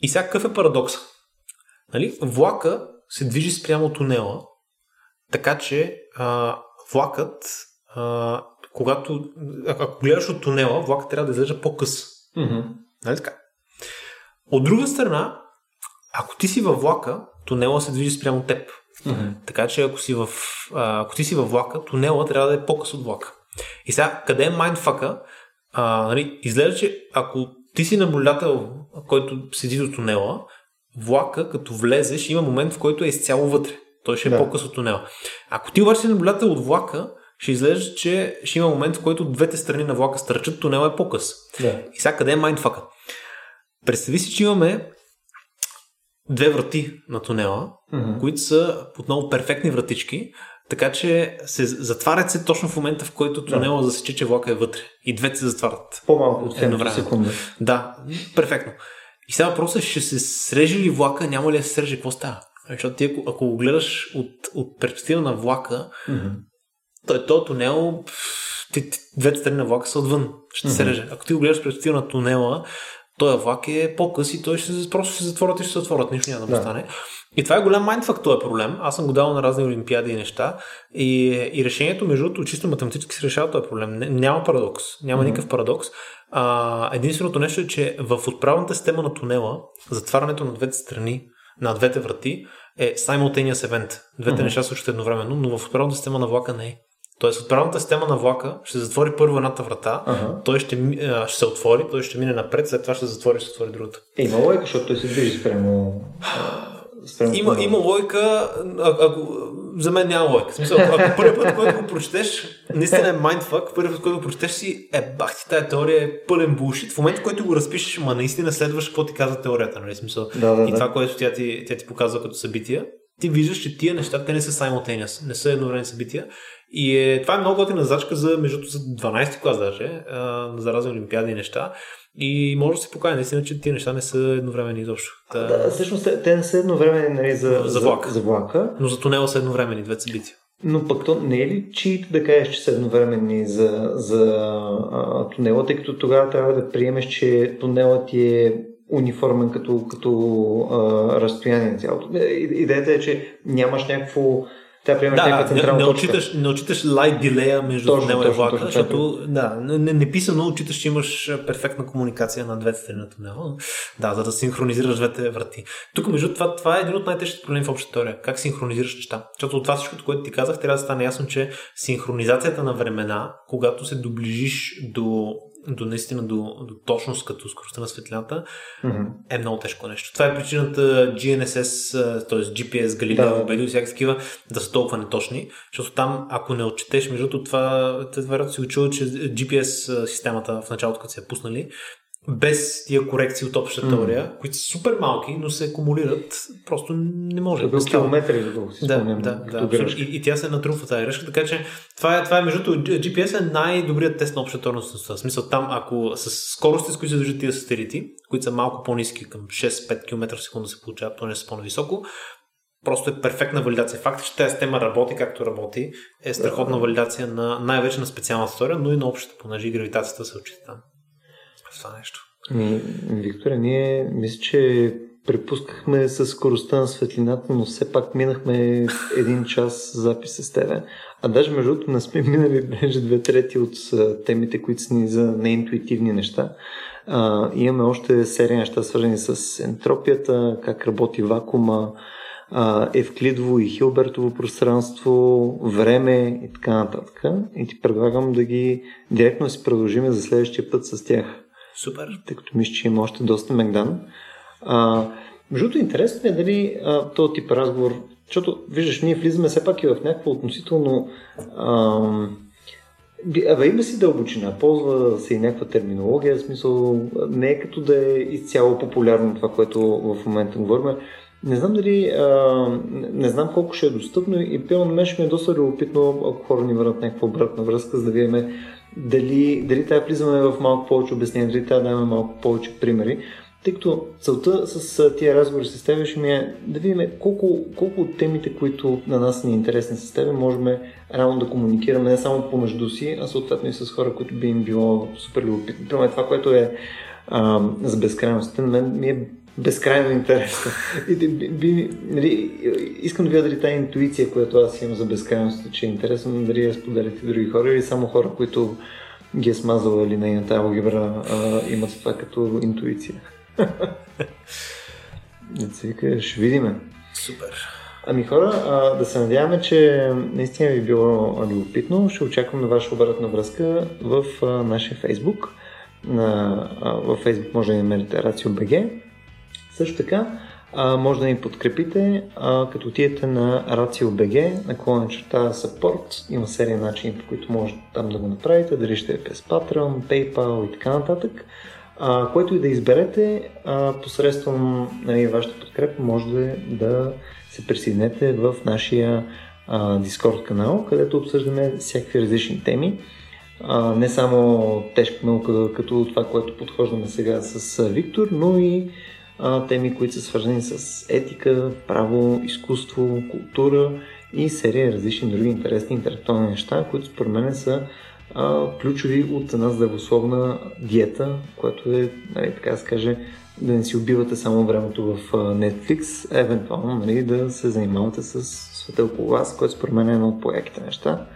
S2: И сега какъв е парадокс? Нали? Влака се движи спрямо тунела, така че а, влакът, а, когато, ако гледаш от тунела, влакът трябва да изглежда по-къс.
S1: Mm-hmm.
S2: Нали така? От друга страна, ако ти си във влака, тунела се движи спрямо теб.
S1: Mm-hmm.
S2: Така че ако, си в, а, ако ти си във влака, тунела трябва да е по-къс от влака. И сега, къде е майндфака? А, нали, изглежда, че ако ти си наблюдател, който седи до тунела, влака, като влезеш, има момент, в който е изцяло вътре. Той ще е да. по-къс от тунела. Ако ти обаче си наблюдател от влака, ще излезе, че ще има момент, в който двете страни на влака стърчат, тунела е по-къс.
S1: Да.
S2: И сега къде е майндфака? Представи си, че имаме две врати на тунела,
S1: mm-hmm.
S2: които са отново перфектни вратички Така че се затварят се точно в момента, в който тунела да. засече, че влака е вътре. И двете се затварят.
S1: По-малко от 7 секунди.
S2: Да, перфектно. И сега въпросът е, ще се среже ли влака, няма ли да се среже, какво става? Защото ти ако, ако го гледаш от, от перспектива на влака, mm-hmm. той, този тунел, ти, ти, двете страни на влака са отвън, ще mm-hmm. се реже. Ако ти го гледаш перспектива на тунела, този влак е по-къс и той ще просто ще затворят и ще се отворят, нищо няма да му стане. И това е голям майндфак, този проблем. Аз съм го дал на разни олимпиади и неща. И, и решението, между другото, чисто математически се решава този проблем. Няма парадокс. Няма mm-hmm. никакъв парадокс. А, единственото нещо е, че в отправната система на тунела, затварянето на двете страни, на двете врати, е simultaneous event. Двете mm-hmm. неща случват едновременно, но в отправната система на влака не е. Тоест, отправната система на влака ще затвори първо едната врата, uh-huh. той ще, ще се отвори, той ще мине напред, след това ще затвори, ще затвори другата.
S1: Е, има лойка, защото той се движи спрямо
S2: има, има лойка, а, ако, за мен няма лойка. Смисъл, ако първият път, който го прочетеш, наистина е майндфак, първият път, който го прочетеш си, е бах ти, тая теория е пълен булшит. В момента, в който го разпишеш, ма наистина следваш какво ти казва теорията, нали? Смисъл.
S1: Да, да,
S2: и това, което тя ти, тя ти показва като събития, ти виждаш, че тия неща, те не са simultaneous, не са едновременни събития. И е, това е много готина задачка за, между за 12 клас даже, а, за разни олимпиади и неща. И може да се покаже наистина, че тия неща не са едновременни изобщо.
S1: Та... Да, всъщност те не са едновременни нали, за,
S2: за, влака.
S1: За, за влака.
S2: Но за тунела са едновременни двете събития.
S1: Но пък то не е ли чието да кажеш, че са едновременни за, за а, тунела, тъй като тогава трябва да приемеш, че тунелът ти е униформен като, като а, разстояние цялото. Идеята е, че нямаш някакво тя приема да, някаква централна
S2: не, не, отчиташ, не отчиташ лайт дилея между точно, тунела и влака, защото да, не, не писано отчиташ, че имаш перфектна комуникация на двете страни на тунела. Да, за да синхронизираш двете врати. Тук, между това, това е един от най-тежките проблеми в общата теория. Как синхронизираш неща? Защото от това всичко, което ти казах, трябва да стане ясно, че синхронизацията на времена, когато се доближиш до до наистина до, до точност като скоростта на светлината mm-hmm. е много тежко нещо. Това е причината GNSS, т.е. GPS, Galileo, да. и всякакви такива да са толкова неточни, защото там, ако не отчетеш, между това, вероятно си учил, че GPS системата в началото, като се е пуснали, без тия корекции от общата теория, mm. които са супер малки, но се акумулират, просто не може.
S1: Да, километри, да си
S2: да, спомням, да, да, и, и, тя се натрупва тази грешка, така че това е, това е между GPS е най-добрият тест на общата теорност. В смисъл там, ако с скорости, с които се движат тия сателити, които са малко по-низки, към 6-5 км в секунда се получават, то не са по-нависоко, просто е перфектна валидация. Факт, че тази система работи както работи, е страхотна валидация на най-вече на специалната теория, но и на общата, понеже и гравитацията се учи там това нещо.
S1: Ми, Виктория, ние мисля, че препускахме с скоростта на светлината, но все пак минахме един час запис с тебе. А даже между другото не сме минали даже две трети от темите, които са ни за неинтуитивни неща. А, имаме още серия неща, свързани с ентропията, как работи вакуума, Евклидово и Хилбертово пространство, време и така нататък. И ти предлагам да ги директно си продължим за следващия път с тях.
S2: Супер.
S1: Тъй като мисля, че има още доста Мегдан. А, между интересно е дали този тип разговор, защото виждаш, ние влизаме все пак и в някакво относително а, Абе, има си дълбочина, ползва се и някаква терминология, в смисъл не е като да е изцяло популярно това, което в момента говорим. Не знам дали, а, не знам колко ще е достъпно и пълно мен ще ми е доста любопитно, ако хора ни върнат някаква обратна връзка, за да видим дали, дали трябва влизаме в малко повече обяснение, дали трябва да имаме малко повече примери. Тъй като целта с тия разговори с теб ми е да видим колко, колко от темите, които на нас ни е интересни с теб, можем реално да комуникираме не само помежду си, а съответно и с хора, които би им било супер любопитно. Примерно това, което е а, за безкрайността, мен ми е безкрайно интересно. И, би, би, нали, искам да видя дали тази интуиция, която аз имам за безкрайността, че е интересно, дали я споделите други хора или само хора, които ги е смазала или нейната алгебра, а, имат това като интуиция. Вика, ще видиме.
S2: Супер.
S1: Ами хора, а, да се надяваме, че наистина ви е било любопитно. Ще очакваме ваша обратна връзка в а, нашия фейсбук. На, а, във фейсбук може да намерите RACIO.BG също така, а, може да ни подкрепите, а, като отидете на RACIO.BG, наклонен черта Support. Има серия начини, по които може там да го направите, дали ще е през Patreon, PayPal и така нататък. А, което и да изберете, а, посредством нали, вашата подкрепа може да, да се присъединете в нашия а, Discord канал, където обсъждаме всякакви различни теми. А, не само тежка наука, като това, което подхождаме сега с Виктор, но и теми, които са свързани с етика, право, изкуство, култура и серия различни други интересни интелектуални неща, които според мен са а, ключови от една здравословна диета, което е, нали, така да се каже, да не си убивате само времето в Netflix, евентуално нали, да се занимавате с света около вас, което според мен е едно от по-яките неща.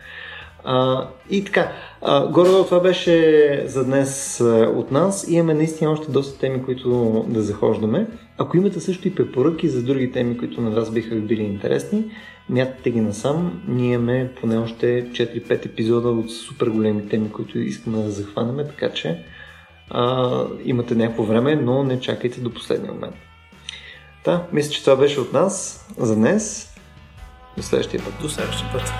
S1: И така, горе това беше за днес от нас. Имаме наистина още доста теми, които да захождаме. Ако имате също и препоръки за други теми, които на вас биха били интересни, мятате ги насам. Ние имаме поне още 4-5 епизода от супер големи теми, които искаме да захванеме, така че а, имате някакво време, но не чакайте до последния момент. Да, мисля, че това беше от нас за днес. До следващия път.
S2: До следващия път.